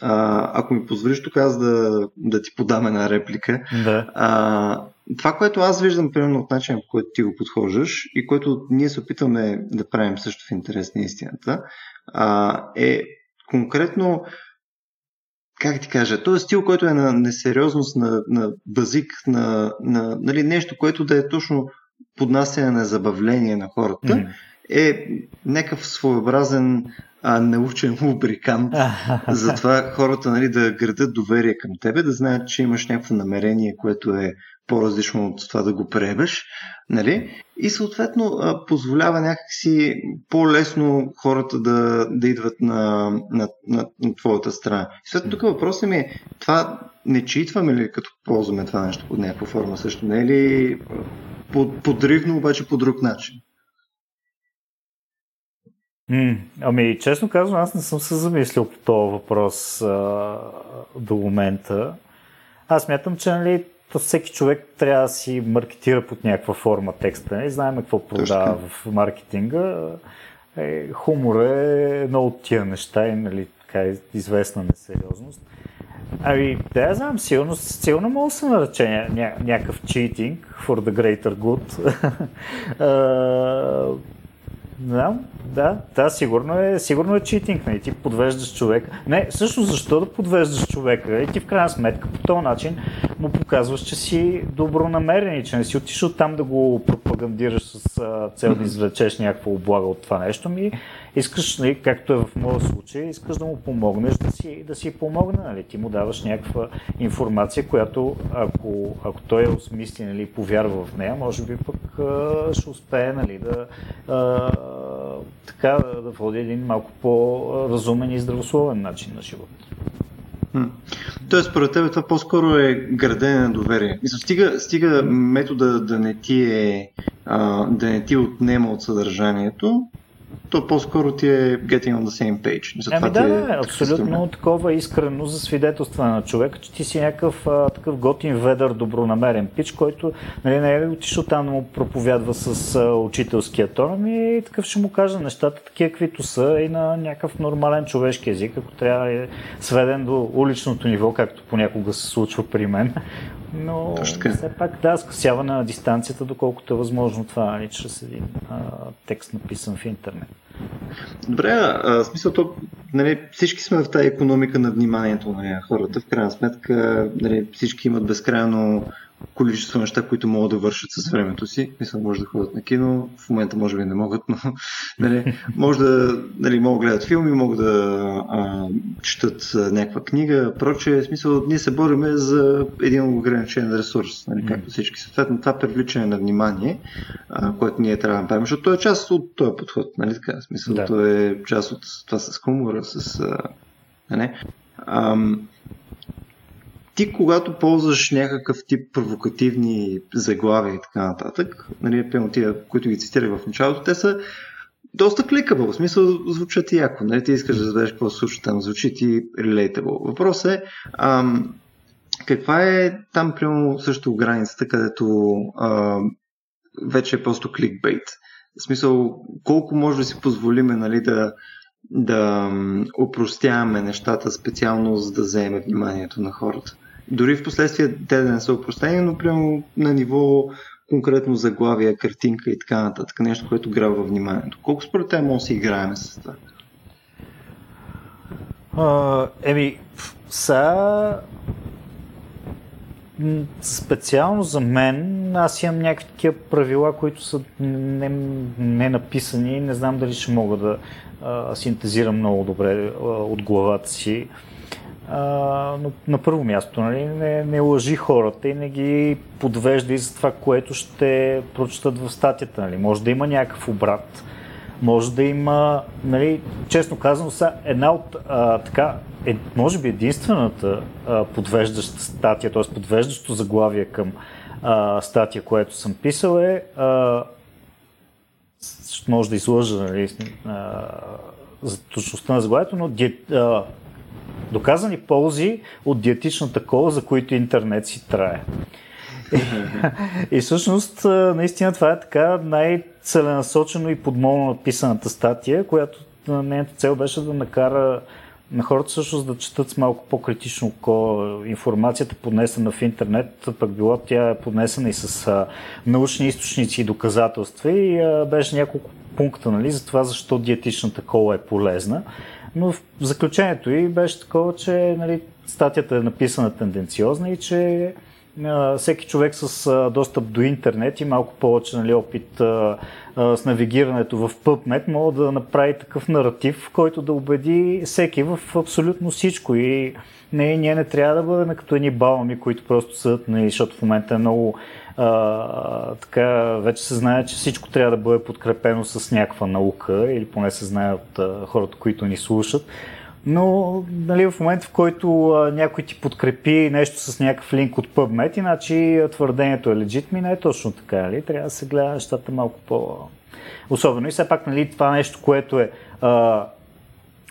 а, ако ми позволиш тук аз да, да ти подам една реплика. Да. А, това, което аз виждам, примерно от начина, по който ти го подхождаш и което ние се опитваме да правим също в интерес на истината, а, е конкретно как ти кажа, този стил, който е на несериозност, на, на базик, на, на нали, нещо, което да е точно поднасяне на забавление на хората, mm-hmm. е някакъв своеобразен а, научен лубрикант за това хората нали, да градат доверие към тебе, да знаят, че имаш някакво намерение, което е по-различно от това да го приемеш. Нали? И съответно позволява някакси по-лесно хората да, да идват на, на, на, на твоята страна. И след тук въпросът ми е, това не читваме ли като ползваме това нещо под някаква форма също? Не е ли под, подривно, обаче по друг начин? М, ами, честно казвам, аз не съм се замислил по този въпрос а, до момента. Аз мятам, че нали, то всеки човек трябва да си маркетира под някаква форма текста. Не? Знаем какво продава в маркетинга. Е, хумор е едно от тия неща и нали, така е известна несериозност. Ами, да я знам, силно, силно мога да се нарече ня, някакъв читинг for the greater good. Да, да, да, сигурно е, сигурно е читинг, нали? ти подвеждаш човек. Не, също защо да подвеждаш човека? И ти в крайна сметка по този начин му показваш, че си добронамерен и че не си отишъл там да го пропагандираш с цел да извлечеш някаква облага от това нещо ми. Искаш, нали, както е в моя случай, искаш да му помогнеш да си, да си помогне. Нали? Ти му даваш някаква информация, която ако, ако той е осмисли нали, повярва в нея, може би пък а, ще успее нали, да, а, така, да води един малко по-разумен и здравословен начин на живот. Тоест, според тебе това по-скоро е градене на доверие. Мисля, стига, стига метода да не ти е а, да не ти отнема от съдържанието, то по-скоро ти е getting on the same page. Мисля, ами да, е абсолютно такова искрено за свидетелство на човека, че ти си някакъв а, такъв готин, ведър, добронамерен пич, който нали, не е отишъл там да му проповядва с а, учителския тон, ами такъв ще му кажа нещата такива, каквито са и на някакъв нормален човешки език, ако трябва да е сведен до уличното ниво, както понякога се случва при мен. Но все пак да, скъсяване на дистанцията, доколкото е възможно това, нали, чрез един а, текст написан в интернет. Добре, а, смисъл то, нали, всички сме в тази економика на вниманието на хората. В крайна сметка нали, всички имат безкрайно количество неща, които могат да вършат с времето си. Мисля, може да ходят на кино, в момента може би не могат, но нали, може да нали, могат да гледат филми, могат да а, четат някаква книга. Проче, смисъл, ние се бориме за един ограничен ресурс, нали, както всички. Съответно, това привличане на внимание, а, което ние трябва да направим, защото то е част от този подход, нали така? Смисъл, да. то е част от това с хумора, с... А, нали? Ам, ти когато ползваш някакъв тип провокативни заглавия и така нататък, нали, тия, които ги цитирах в началото, те са доста кликабъл, в смисъл звучат и яко, нали, ти искаш да зададеш какво се там, звучи ти relatable. Въпросът е, ам, каква е там, прямо също границата, където а, вече е просто кликбейт? В смисъл, колко може да си позволиме нали, да, да упростяваме нещата специално, за да вземе вниманието на хората. Дори в последствие те да не са упростени, но прямо на ниво конкретно заглавия, картинка и така нататък. Нещо, което грабва вниманието. Колко според те може да си играем с това? Еми, са специално за мен, аз имам някакви такива правила, които са не, не написани. Не знам дали ще мога да а, синтезирам много добре от главата си. А, но на първо място, нали, не, не лъжи хората и не ги подвежда и за това, което ще прочитат в статията. Нали. Може да има някакъв обрат, може да има, нали, честно казано, една от а, така, е, може би единствената а, подвеждаща статия, т.е. подвеждащо заглавие към а, статия, което съм писал е а, може да излъжа нали, за точността на заглавието, но ди, а, доказани ползи от диетичната кола, за които интернет си трае. и всъщност, наистина това е така най-целенасочено и подмолно написаната статия, която нейната цел беше да накара на хората всъщност да четат с малко по-критично око информацията, поднесена в интернет, пък било тя поднесена и с а, научни източници и доказателства и а, беше няколко пункта нали, за това защо диетичната кола е полезна. Но в заключението и беше такова, че нали, статията е написана тенденциозна и че всеки човек с достъп до интернет и малко повече нали, опит с навигирането в PubMed може да направи такъв наратив, който да убеди всеки в абсолютно всичко и не, ние не трябва да бъдем като едни балами, които просто съдат, нали, защото в момента е много а, така, вече се знае, че всичко трябва да бъде подкрепено с някаква наука или поне се знае от а, хората, които ни слушат. Но нали, в момента, в който а, някой ти подкрепи нещо с някакъв линк от PubMed, иначе твърдението е legit, ми не е точно така. Нали? Трябва да се гледа нещата малко по... Особено и все пак нали, това нещо, което е а,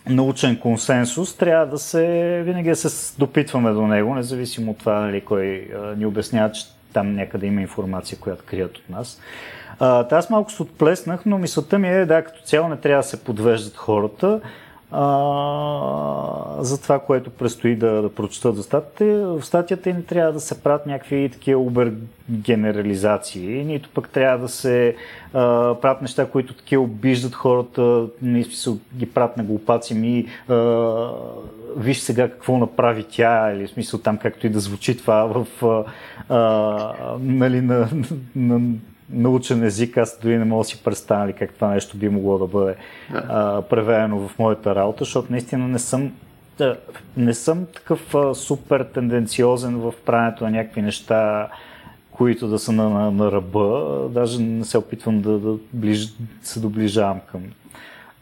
научен консенсус, трябва да се винаги да се допитваме до него, независимо от това нали, кой а, ни обяснява, че там някъде има информация, която крият от нас. А, аз малко се отплеснах, но мисълта ми е, да, като цяло не трябва да се подвеждат хората а, за това, което предстои да, да прочитат в статията. В статията и не трябва да се правят някакви такива убер генерализации, нито пък трябва да се а, правят неща, които такива обиждат хората, не смисъл ги правят на глупаци ми, а, виж сега какво направи тя, или в смисъл там както и да звучи това в а, нали, на, на, на научен език, аз дори не мога да си представя ли как това нещо би могло да бъде а, преведено в моята работа, защото наистина не съм не съм такъв а, супер тенденциозен в правенето на някакви неща, които да са на, на, на ръба. Даже не се опитвам да, да ближ, се доближавам към,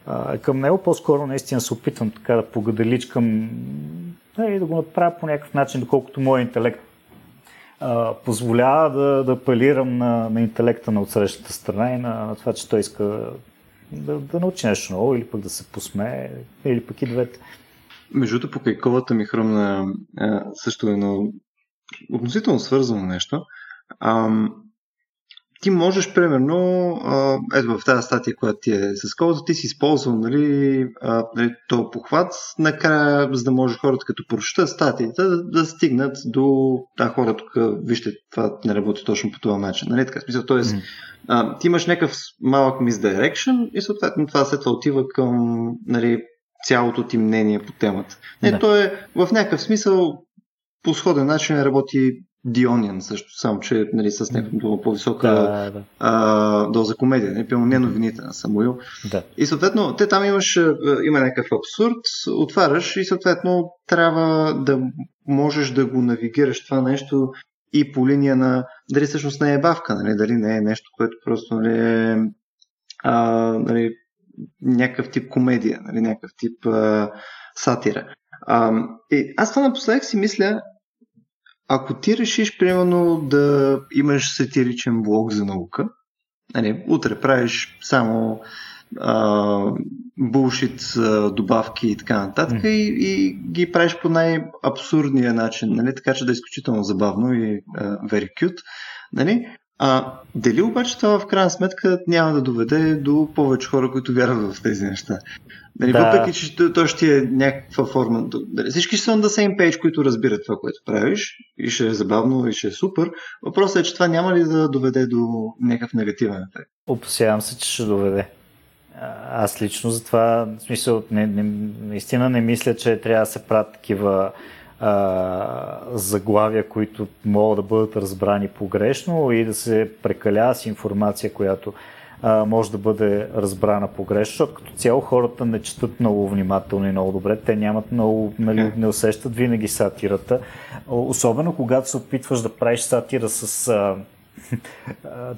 а, към него. По-скоро наистина се опитвам така да погаделичкам и да го направя по някакъв начин, доколкото моят интелект позволява да, да апелирам на, на интелекта на отсрещата страна и на, на това, че той иска да, да научи нещо ново или пък да се посмее, или пък и двете. Между другото, покрай ковата ми хрумна също едно относително свързано нещо. Ам, ти можеш, примерно, а, ето в тази статия, която ти е с колата, ти си използвал нали, а, нали, то похват, накрая, за да може хората, като прочитат статията, да, да стигнат до да, хора тук, вижте, това не работи точно по този начин. Нали, така, смисъл, т.е. Mm. А, ти имаш някакъв малък misdirection и съответно това след това отива към нали, цялото ти мнение по темата. Не, да. то е в някакъв смисъл по сходен начин работи Диониан също, само че нали, с някаква по-висока да, да. А, доза комедия, нали, пълно не новините на Самуил. Да. И съответно, те там имаш, има някакъв абсурд, отваряш и съответно трябва да можеш да го навигираш това нещо и по линия на дали всъщност не е бавка, нали, дали не е нещо, което просто нали, е а, нали, някакъв тип комедия, нали, някакъв тип а, сатира. А, и аз това напоследък си мисля, ако ти решиш, примерно, да имаш сатиричен блог за наука, нали, утре правиш само а, булшит, добавки и така нататък mm. и, и ги правиш по най-абсурдния начин, нали, така че да е изключително забавно и а, very cute. Нали? А, дали обаче това в крайна сметка няма да доведе до повече хора, които вярват в тези неща? Нали, да. Въпреки, че то, ще е някаква форма. Дали, всички са на same page, които разбират това, което правиш и ще е забавно и ще е супер. Въпросът е, че това няма ли да доведе до някакъв негативен ефект? Опасявам се, че ще доведе. Аз лично за това, в смисъл, не, не, наистина не мисля, че трябва да се правят такива а, заглавия, които могат да бъдат разбрани погрешно и да се прекалява с информация, която а, може да бъде разбрана погрешно, защото като цяло хората не четат много внимателно и много добре. Те нямат много, нали, не усещат винаги сатирата. Особено когато се опитваш да правиш сатира с а,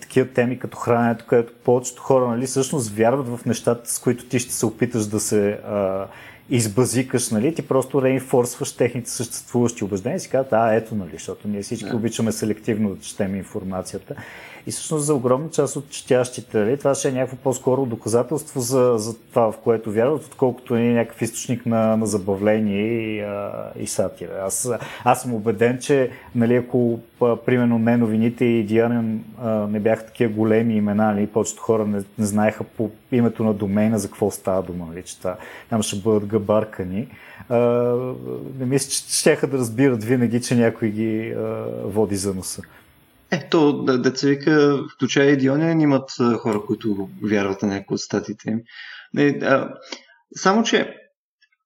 такива теми като храненето, където повечето хора нали, всъщност вярват в нещата, с които ти ще се опиташ да се а, избазикаш, нали, ти просто реинфорсваш техните съществуващи убеждения и си казват, а, ето, нали, защото ние всички yeah. обичаме селективно да четем информацията. И всъщност за огромна част от четящите, нали, това ще е някакво по-скоро доказателство за, за това, в което вярват, отколкото е някакъв източник на, на забавление и, а, и сатира. Аз, аз съм убеден, че нали, ако а, примерно не новините и Дианен не бяха такива големи имена, нали, повечето хора не, не знаеха по името на домейна за какво става дума, нали, че там ще бъдат габаркани. А, не мисля, че ще да разбират винаги, че някой ги а, води за носа. Ето, деца вика, включая и Дионен имат хора, които вярват на някои от статите им. Само, че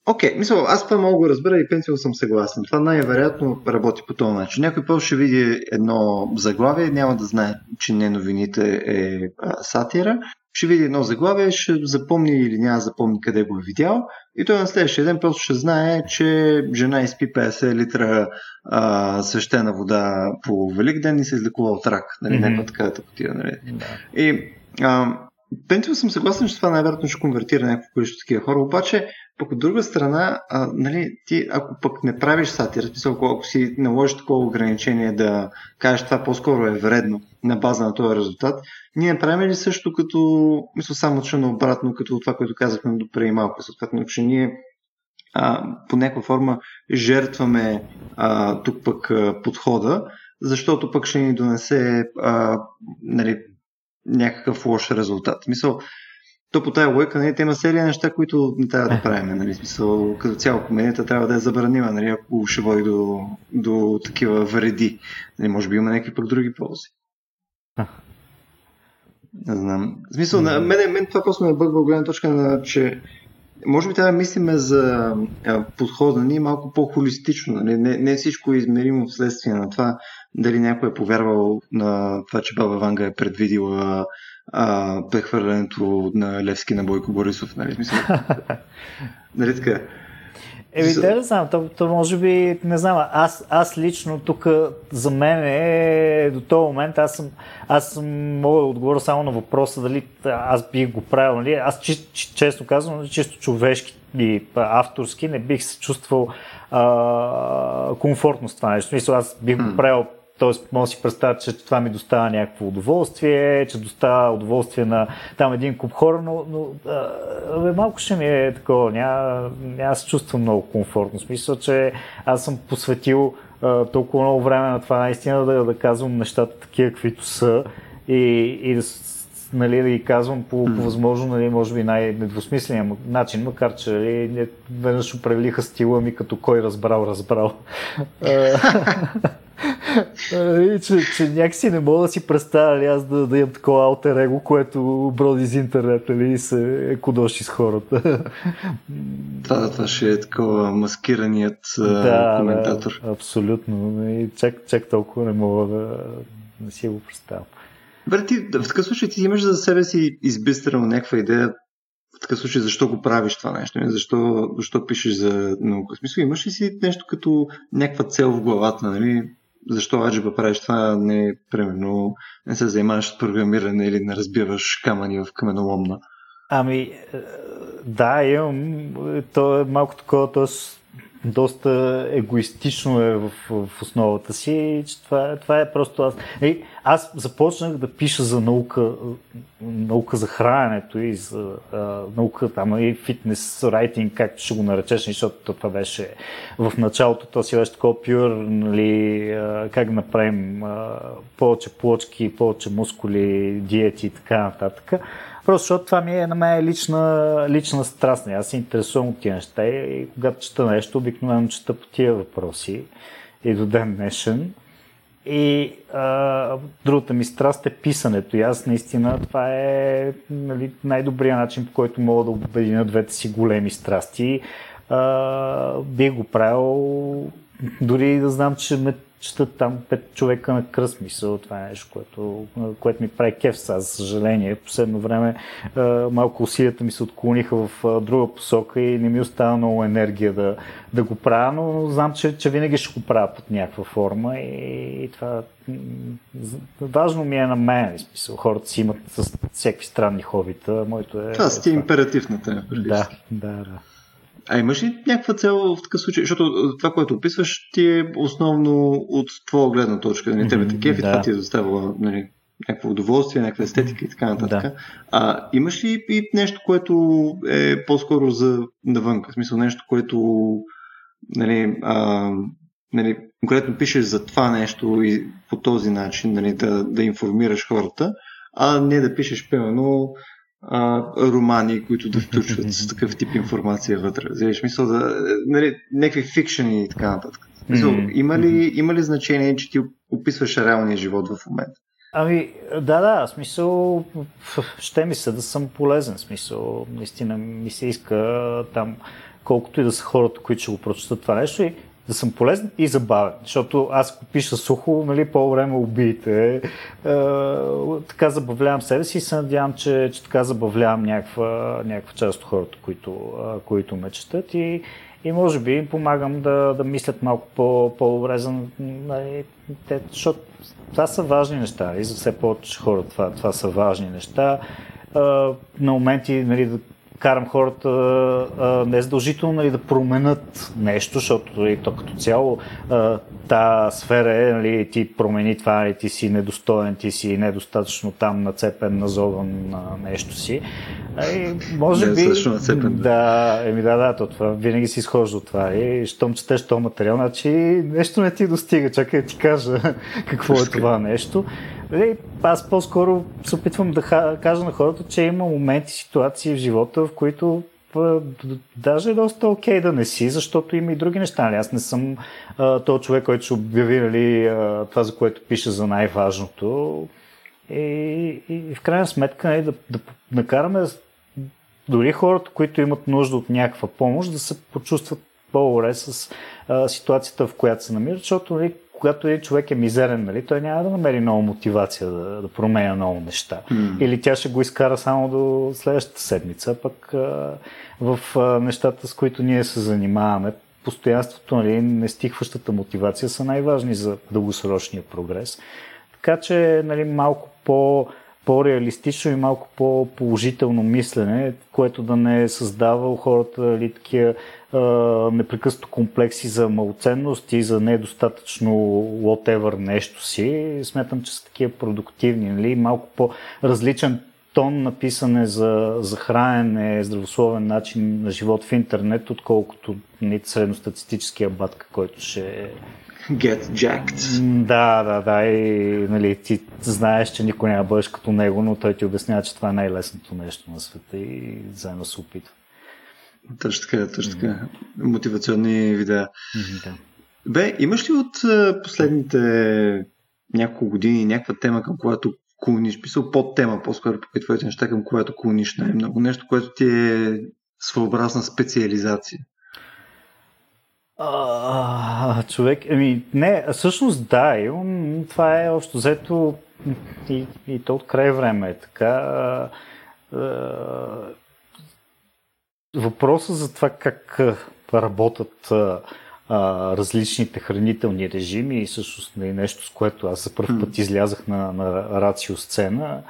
Окей, okay, мисля, аз това мога да разбера и пенсио съм съгласен. Това най-вероятно работи по този начин. Някой просто ще види едно заглавие, няма да знае, че не новините е а, сатира, ще види едно заглавие, ще запомни или няма запомни къде го е видял и той на следващия ден просто ще знае, че жена изпи 50 литра а, свещена вода по Велик ден и се излекува от рак. Нали, mm-hmm. някаква така тъпотия. Нали. Да. И а, Пенсио съм съгласен, че това най-вероятно ще конвертира някакво количество такива хора, обаче пък от друга страна, а, нали, ти ако пък не правиш сатира, смисъл, ако, си наложиш такова ограничение да кажеш това по-скоро е вредно на база на този резултат, ние не правим ли също като, мисля, само че обратно, като това, което казахме до преди малко, съответно, че ние а, по някаква форма жертваме а, тук пък а, подхода, защото пък ще ни донесе а, нали, някакъв лош резултат. Мисъл, то по тази лойка, нали, има серия неща, които не трябва да правим. Нали, смисъл, като цяло комедията трябва да е забранима, нали, ако ще води до, до такива вреди. Нали, може би има някакви пък други ползи. Не знам. В смисъл, на мен, мен това просто ме бъгва гледна точка на, че може би трябва да мислиме за подхода ни малко по-холистично. Нали? Не, не всичко е измеримо вследствие на това дали някой е повярвал на това, че Баба Ванга е предвидила а, прехвърлянето на Левски на Бойко Борисов. Нали? Смисъл, нали така? Еми, да, не знам, то, то може би, не знам, аз, аз лично тук за мен е до този момент, аз съм, аз съм мога да отговоря само на въпроса дали аз бих го правил, нали? Аз чи, често казвам, чисто човешки и авторски не бих се чувствал а, комфортно с това нещо. Мисля, аз бих го правил Тоест, може да си представя, че това ми достава някакво удоволствие, че достава удоволствие на там един куп хора, но, но а, малко ще ми е такова, няма, няма се чувствам много комфортно. Смисъл, че аз съм посветил а, толкова много време на това наистина да, да казвам нещата такива, каквито са и, и да нали, да ги казвам по, по възможно, нали, може би най-недвусмисления начин, макар че нали, веднъж определиха стила ми като кой разбрал, разбрал. И, че, че някакси не мога да си представя нали, аз да, да имам такова алтер его, което броди из интернет нали, и се екодоши с хората. Това, това ще е такова маскираният да, коментатор. Да, абсолютно. И чак, чак толкова не мога да, да си го представя. Добре, ти, в такъв случай ти имаш за себе си избистрено някаква идея в такъв случай защо го правиш това нещо, защо, защо пишеш за наука. В смисъл, имаш ли си нещо като някаква цел в главата, нали? Защо аджиба правиш това, не примерно не се занимаваш с програмиране или не разбиваш камъни в каменоломна? Ами, е, да, имам. То е малко такова, т.е доста егоистично е в, в основата си, че това, това е просто аз. Ей, аз започнах да пиша за наука, наука за храненето и за а, наука там и фитнес райтинг, както ще го наречеш, защото това беше в началото, то си беше такова пюр, нали, а, как да направим а, повече плочки, повече мускули, диети и така нататък. Просто защото това ми е на мен лична, лична страст. Аз се интересувам от тия неща и когато чета нещо, обикновено чета по тия въпроси и до ден днешен. И а, другата ми страст е писането. И аз наистина това е нали, най-добрият начин, по който мога да обединя двете си големи страсти. А, бих го правил дори да знам, че ме четат там пет човека на кръст мисъл. Това е нещо, което, което ми прави кеф сега, за съжаление. Последно време малко усилията ми се отклониха в друга посока и не ми остава много енергия да, да го правя, но знам, че, че винаги ще го правя под някаква форма и, и това важно ми е на мен, в смисъл. Хората си имат с всякакви странни хобита, моето е... Това си императив на теб. Да, да, да. А имаш ли някаква цел в такъв случай? Защото това, което описваш, ти е основно от твоя гледна точка. Нали, тебе те кефи, да. това ти е доставила нали, някакво удоволствие, някаква естетика и така нататък. Да. А имаш ли и нещо, което е по-скоро за навън? В смисъл нещо, което нали, а, нали, конкретно пишеш за това нещо и по този начин нали, да, да информираш хората, а не да пишеш, примерно, а, романи, които да включват с такъв тип информация вътре. Вземеш мисъл да, нали, някакви фикшени и така нататък. Мисъл, mm-hmm. има, ли, има ли значение, че ти описваш реалния живот в момента? Ами, да, да, смисъл, ще ми се да съм полезен, смисъл, наистина ми се иска там колкото и да са хората, които ще го прочитат това нещо и да съм полезен и забавен. Защото аз ако пиша сухо, нали, по-време убиете. Е, така забавлявам себе си и се надявам, че, че така забавлявам някаква, някаква част от хората, които, които ме четат и, и може би им помагам да, да мислят малко по, по-добре. Нали, защото това са важни неща. И за все повече хора това, това са важни неща. На моменти нали, карам хората а, не е задължително нали, да променят нещо, защото нали, то като цяло а, та сфера е, нали, ти промени това, нали, ти си недостоен, ти си недостатъчно там нацепен, назован на нещо си. И, може би... Нацепен, да, еми да, да, то това винаги си изхожда от това. И щом четеш този материал, значи нещо не ти достига. Чакай да ти кажа какво е това нещо. Нали, аз по-скоро се опитвам да кажа на хората, че има моменти, ситуации в живота, в които даже е доста окей okay да не си, защото има и други неща. Нали? Аз не съм а, този човек, който ще обяви нали, това, за което пише за най-важното. И, и, и в крайна сметка нали, да, да накараме дори хората, които имат нужда от някаква помощ, да се почувстват по-добре с а, ситуацията, в която се намират, защото нали, когато един човек е мизерен, нали, той няма да намери нова мотивация да, да променя много неща. Mm. Или тя ще го изкара само до следващата седмица, пък а, в а, нещата, с които ние се занимаваме, постоянството, нали, нестихващата мотивация са най-важни за дългосрочния прогрес. Така че нали, малко по, по-реалистично и малко по-положително мислене, което да не създава у хората нали, такива непрекъснато комплекси за малоценност и за недостатъчно whatever нещо си. Смятам, че са такива продуктивни, нали? малко по-различен тон на писане за, за хранене, здравословен начин на живот в интернет, отколкото средностатистическия батка, който ще Get jacked. Да, да, да. И нали, ти знаеш, че никой няма бъдеш като него, но той ти обяснява, че това е най-лесното нещо на света и заедно се опитва. Точно така, точно така. Мотивационни видеа. Да. Бе, имаш ли от последните няколко години някаква тема, към която клониш, писал под тема, по-скоро по твоите неща, към която клониш най-много? Нещо, което ти е своеобразна специализация? А, човек, ами не, всъщност да, имам, това е общо взето и, и то от край време е така. А, а, въпроса за това как работят а, различните хранителни режими и всъщност нали, нещо, с което аз за първ път излязах на, на рацио сцена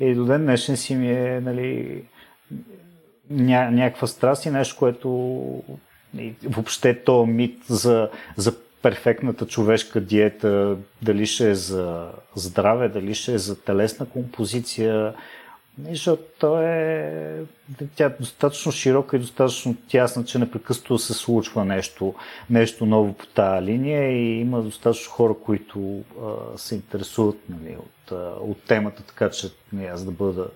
и до ден днешен си ми е нали, ня, някаква страст и нещо, което и, въобще то мит за, за перфектната човешка диета, дали ще е за здраве, дали ще е за телесна композиция, защото то е тя е достатъчно широка и достатъчно тясна, че непрекъснато се случва нещо, нещо ново по тази линия и има достатъчно хора, които а, се интересуват нали, от, а, от темата, така че нали, аз да бъда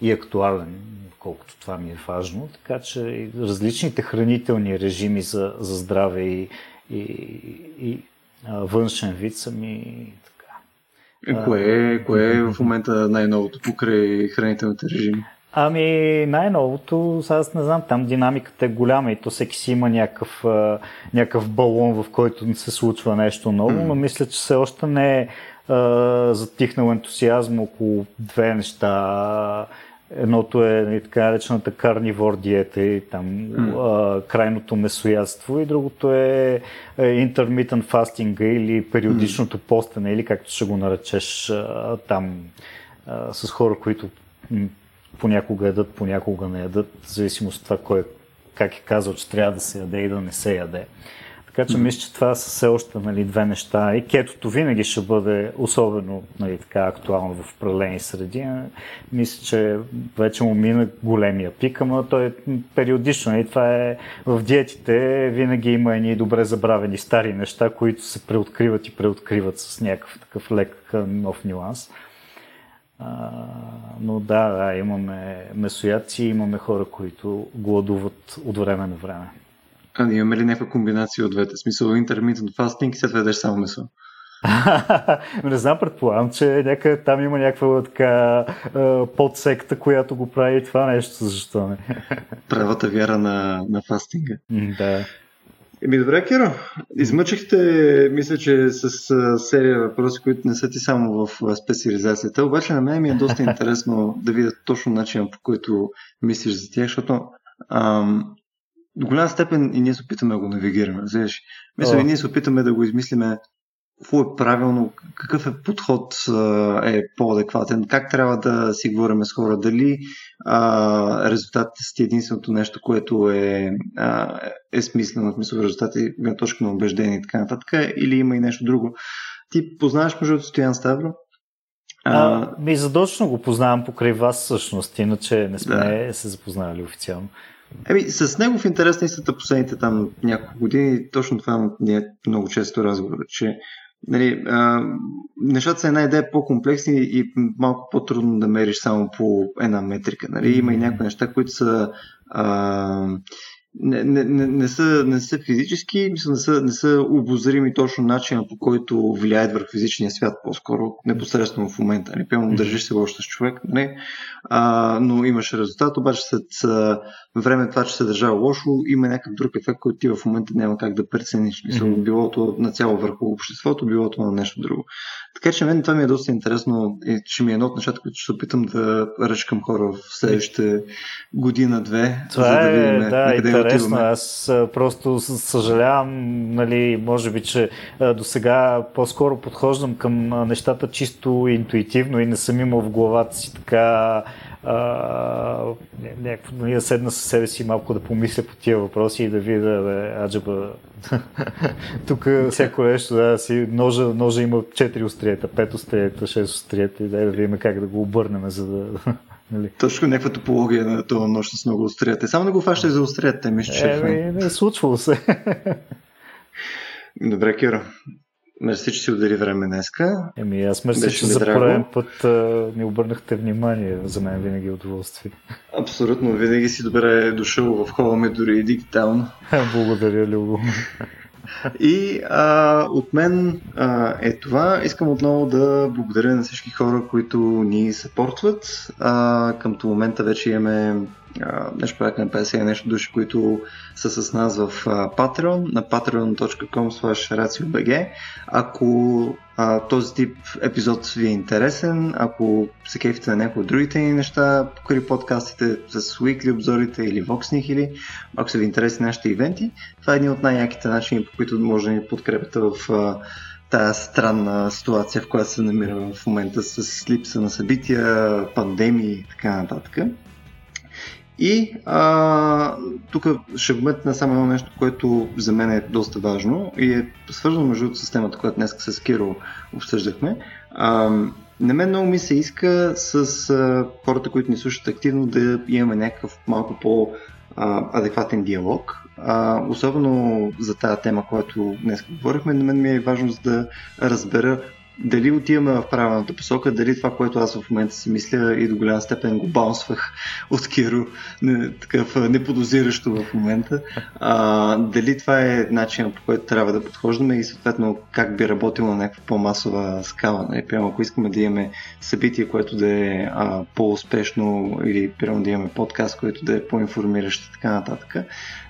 и актуален, колкото това ми е важно. Така че и различните хранителни режими за, за здраве и, и, и външен вид са ми е, кое е в момента най-новото покрай хранителните режими? Ами най-новото, аз не знам, там динамиката е голяма и то всеки си има някакъв, някакъв балон, в който се случва нещо ново, mm. но мисля, че все още не е затихнал ентусиазм около две неща. Едното е нали, така наречената карнивор диета и там mm. а, крайното месоядство и другото е, е intermittent fasting или периодичното mm. постене или както ще го наречеш а, там а, с хора, които понякога ядат, понякога не ядат, в зависимост от това кой, как е казал, че трябва да се яде и да не се яде. Така че мисля, че това са все още нали, две неща. И кетото винаги ще бъде особено нали, така актуално в определени среди. Мисля, че вече му мина големия пик, ама той е периодично. Нали, това е в диетите винаги има едни добре забравени стари неща, които се преоткриват и преоткриват с някакъв такъв лек нов нюанс. А, но да, да, имаме месоядци, имаме хора, които гладуват от време на време. А имаме ли някаква комбинация от двете? Смисъл intermittent fasting и след това ядеш само месо? не знам, предполагам, че някъде там има някаква така подсекта, която го прави това нещо, защо не. Правата вяра на, на фастинга. Да. Еми добре, Киро. Измъчихте, мисля, че с серия въпроси, които не са ти само в специализацията, обаче на мен ми е доста интересно да видя точно начина по който мислиш за тях, защото ам, до голяма степен и ние се опитаме да го навигираме. Знаеш? Мисля, и ние се опитаме да го измислиме какво е правилно, какъв е подход е по-адекватен, как трябва да си говорим с хора, дали а, резултатите са единственото нещо, което е, а, е смислено, в смисъл резултати на точка на убеждение и така нататък, или има и нещо друго. Ти познаваш между Стоян Ставро? А, а, ми задочно го познавам покрай вас всъщност, иначе не сме да. се запознали официално. Еми, с него в интерес на последните там няколко години, точно това ни е много често разговор, че нали, а, нещата са една идея по-комплексни и малко по-трудно да мериш само по една метрика. Нали? Има и някои неща, които са а, не, не, не, не, са, не са физически, мисля, не са, не са обозрими точно начина по който влияят върху физичния свят, по-скоро непосредствено в момента. Не пълно държиш се лошо с човек, не, а, но имаш резултат, обаче след време това, че се държава лошо, има някакъв друг ефект, който ти в момента няма как да прецениш. Мисля, билото на цяло върху обществото, билото на нещо друго. Така че мен това ми е доста интересно и ще ми е едно от нещата, които ще опитам да ръчкам хора в следващите година-две. Това за да е, видим, да, интересно. Аз просто съжалявам, нали, може би, че до сега по-скоро подхождам към нещата чисто интуитивно и не съм имал в главата си така някакво, нали, да седна със себе си малко да помисля по тия въпроси и да видя, бе, аджаба, тук всяко нещо, да, си, ножа, ножа има 4 остриета, 5 остриета, 6 остриета и да, да видим как да го обърнем, за да... Нали? Точно някаква топология на това нощ с много остриета. Само да го фаща за остриета, мисля, че... Е, не, е случвало се. Добре, Кира. Мерси, че си отдели време днеска. Еми, аз мерси, че за пореден път а, ни обърнахте внимание. За мен винаги е удоволствие. Абсолютно, винаги си добре дошъл в хола ми, дори и дигитално. Благодаря, Любо. И а, от мен а, е това. Искам отново да благодаря на всички хора, които ни съпортват. А, къмто момента вече имаме нещо порядка на 50 нещо души, които са с нас в Patreon, на patreon.com slash Ако а, този тип епизод ви е интересен, ако се кефите на някои от другите ни неща, покри подкастите с weekly обзорите или Voxних или ако са ви интересни нашите ивенти, това е един от най-яките начини, по които може да ни подкрепите в а, тази странна ситуация, в която се намира в момента с липса на събития, пандемии и така нататък. И а, тук ще вметна само едно нещо, което за мен е доста важно и е свързано между с темата, която днес с Киро обсъждахме. А, на мен много ми се иска с а, хората, които ни слушат активно, да имаме някакъв малко по-адекватен диалог. А, особено за тази тема, която днес говорихме, на мен ми е важно да разбера дали отиваме в правилната посока, дали това, което аз в момента си мисля и до голяма степен го баунсвах от Киро, не, такъв неподозиращо в момента, а, дали това е начинът по който трябва да подхождаме и съответно как би работило на някаква по-масова скала. Не? Прямо ако искаме да имаме събитие, което да е а, по-успешно или прямо да имаме подкаст, който да е по-информиращ и така нататък,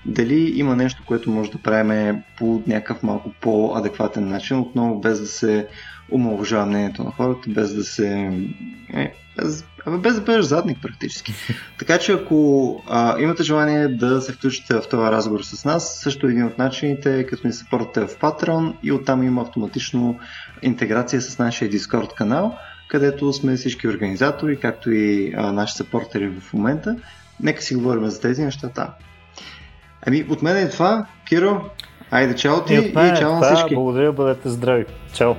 дали има нещо, което може да правим по някакъв малко по-адекватен начин, отново без да се омалважава мнението на хората, без да се... Е, без, без да бъдеш задник практически. Така че ако а, имате желание да се включите в този разговор с нас, също един от начините е като ни се портате в Patreon и оттам има автоматично интеграция с нашия Discord канал, където сме всички организатори, както и а, наши съпортери в момента. Нека си говорим за тези неща там. Ами, от мен е това. Киро, айде чао ти и, и чао на всички. Благодаря, бъдете здрави. Чао.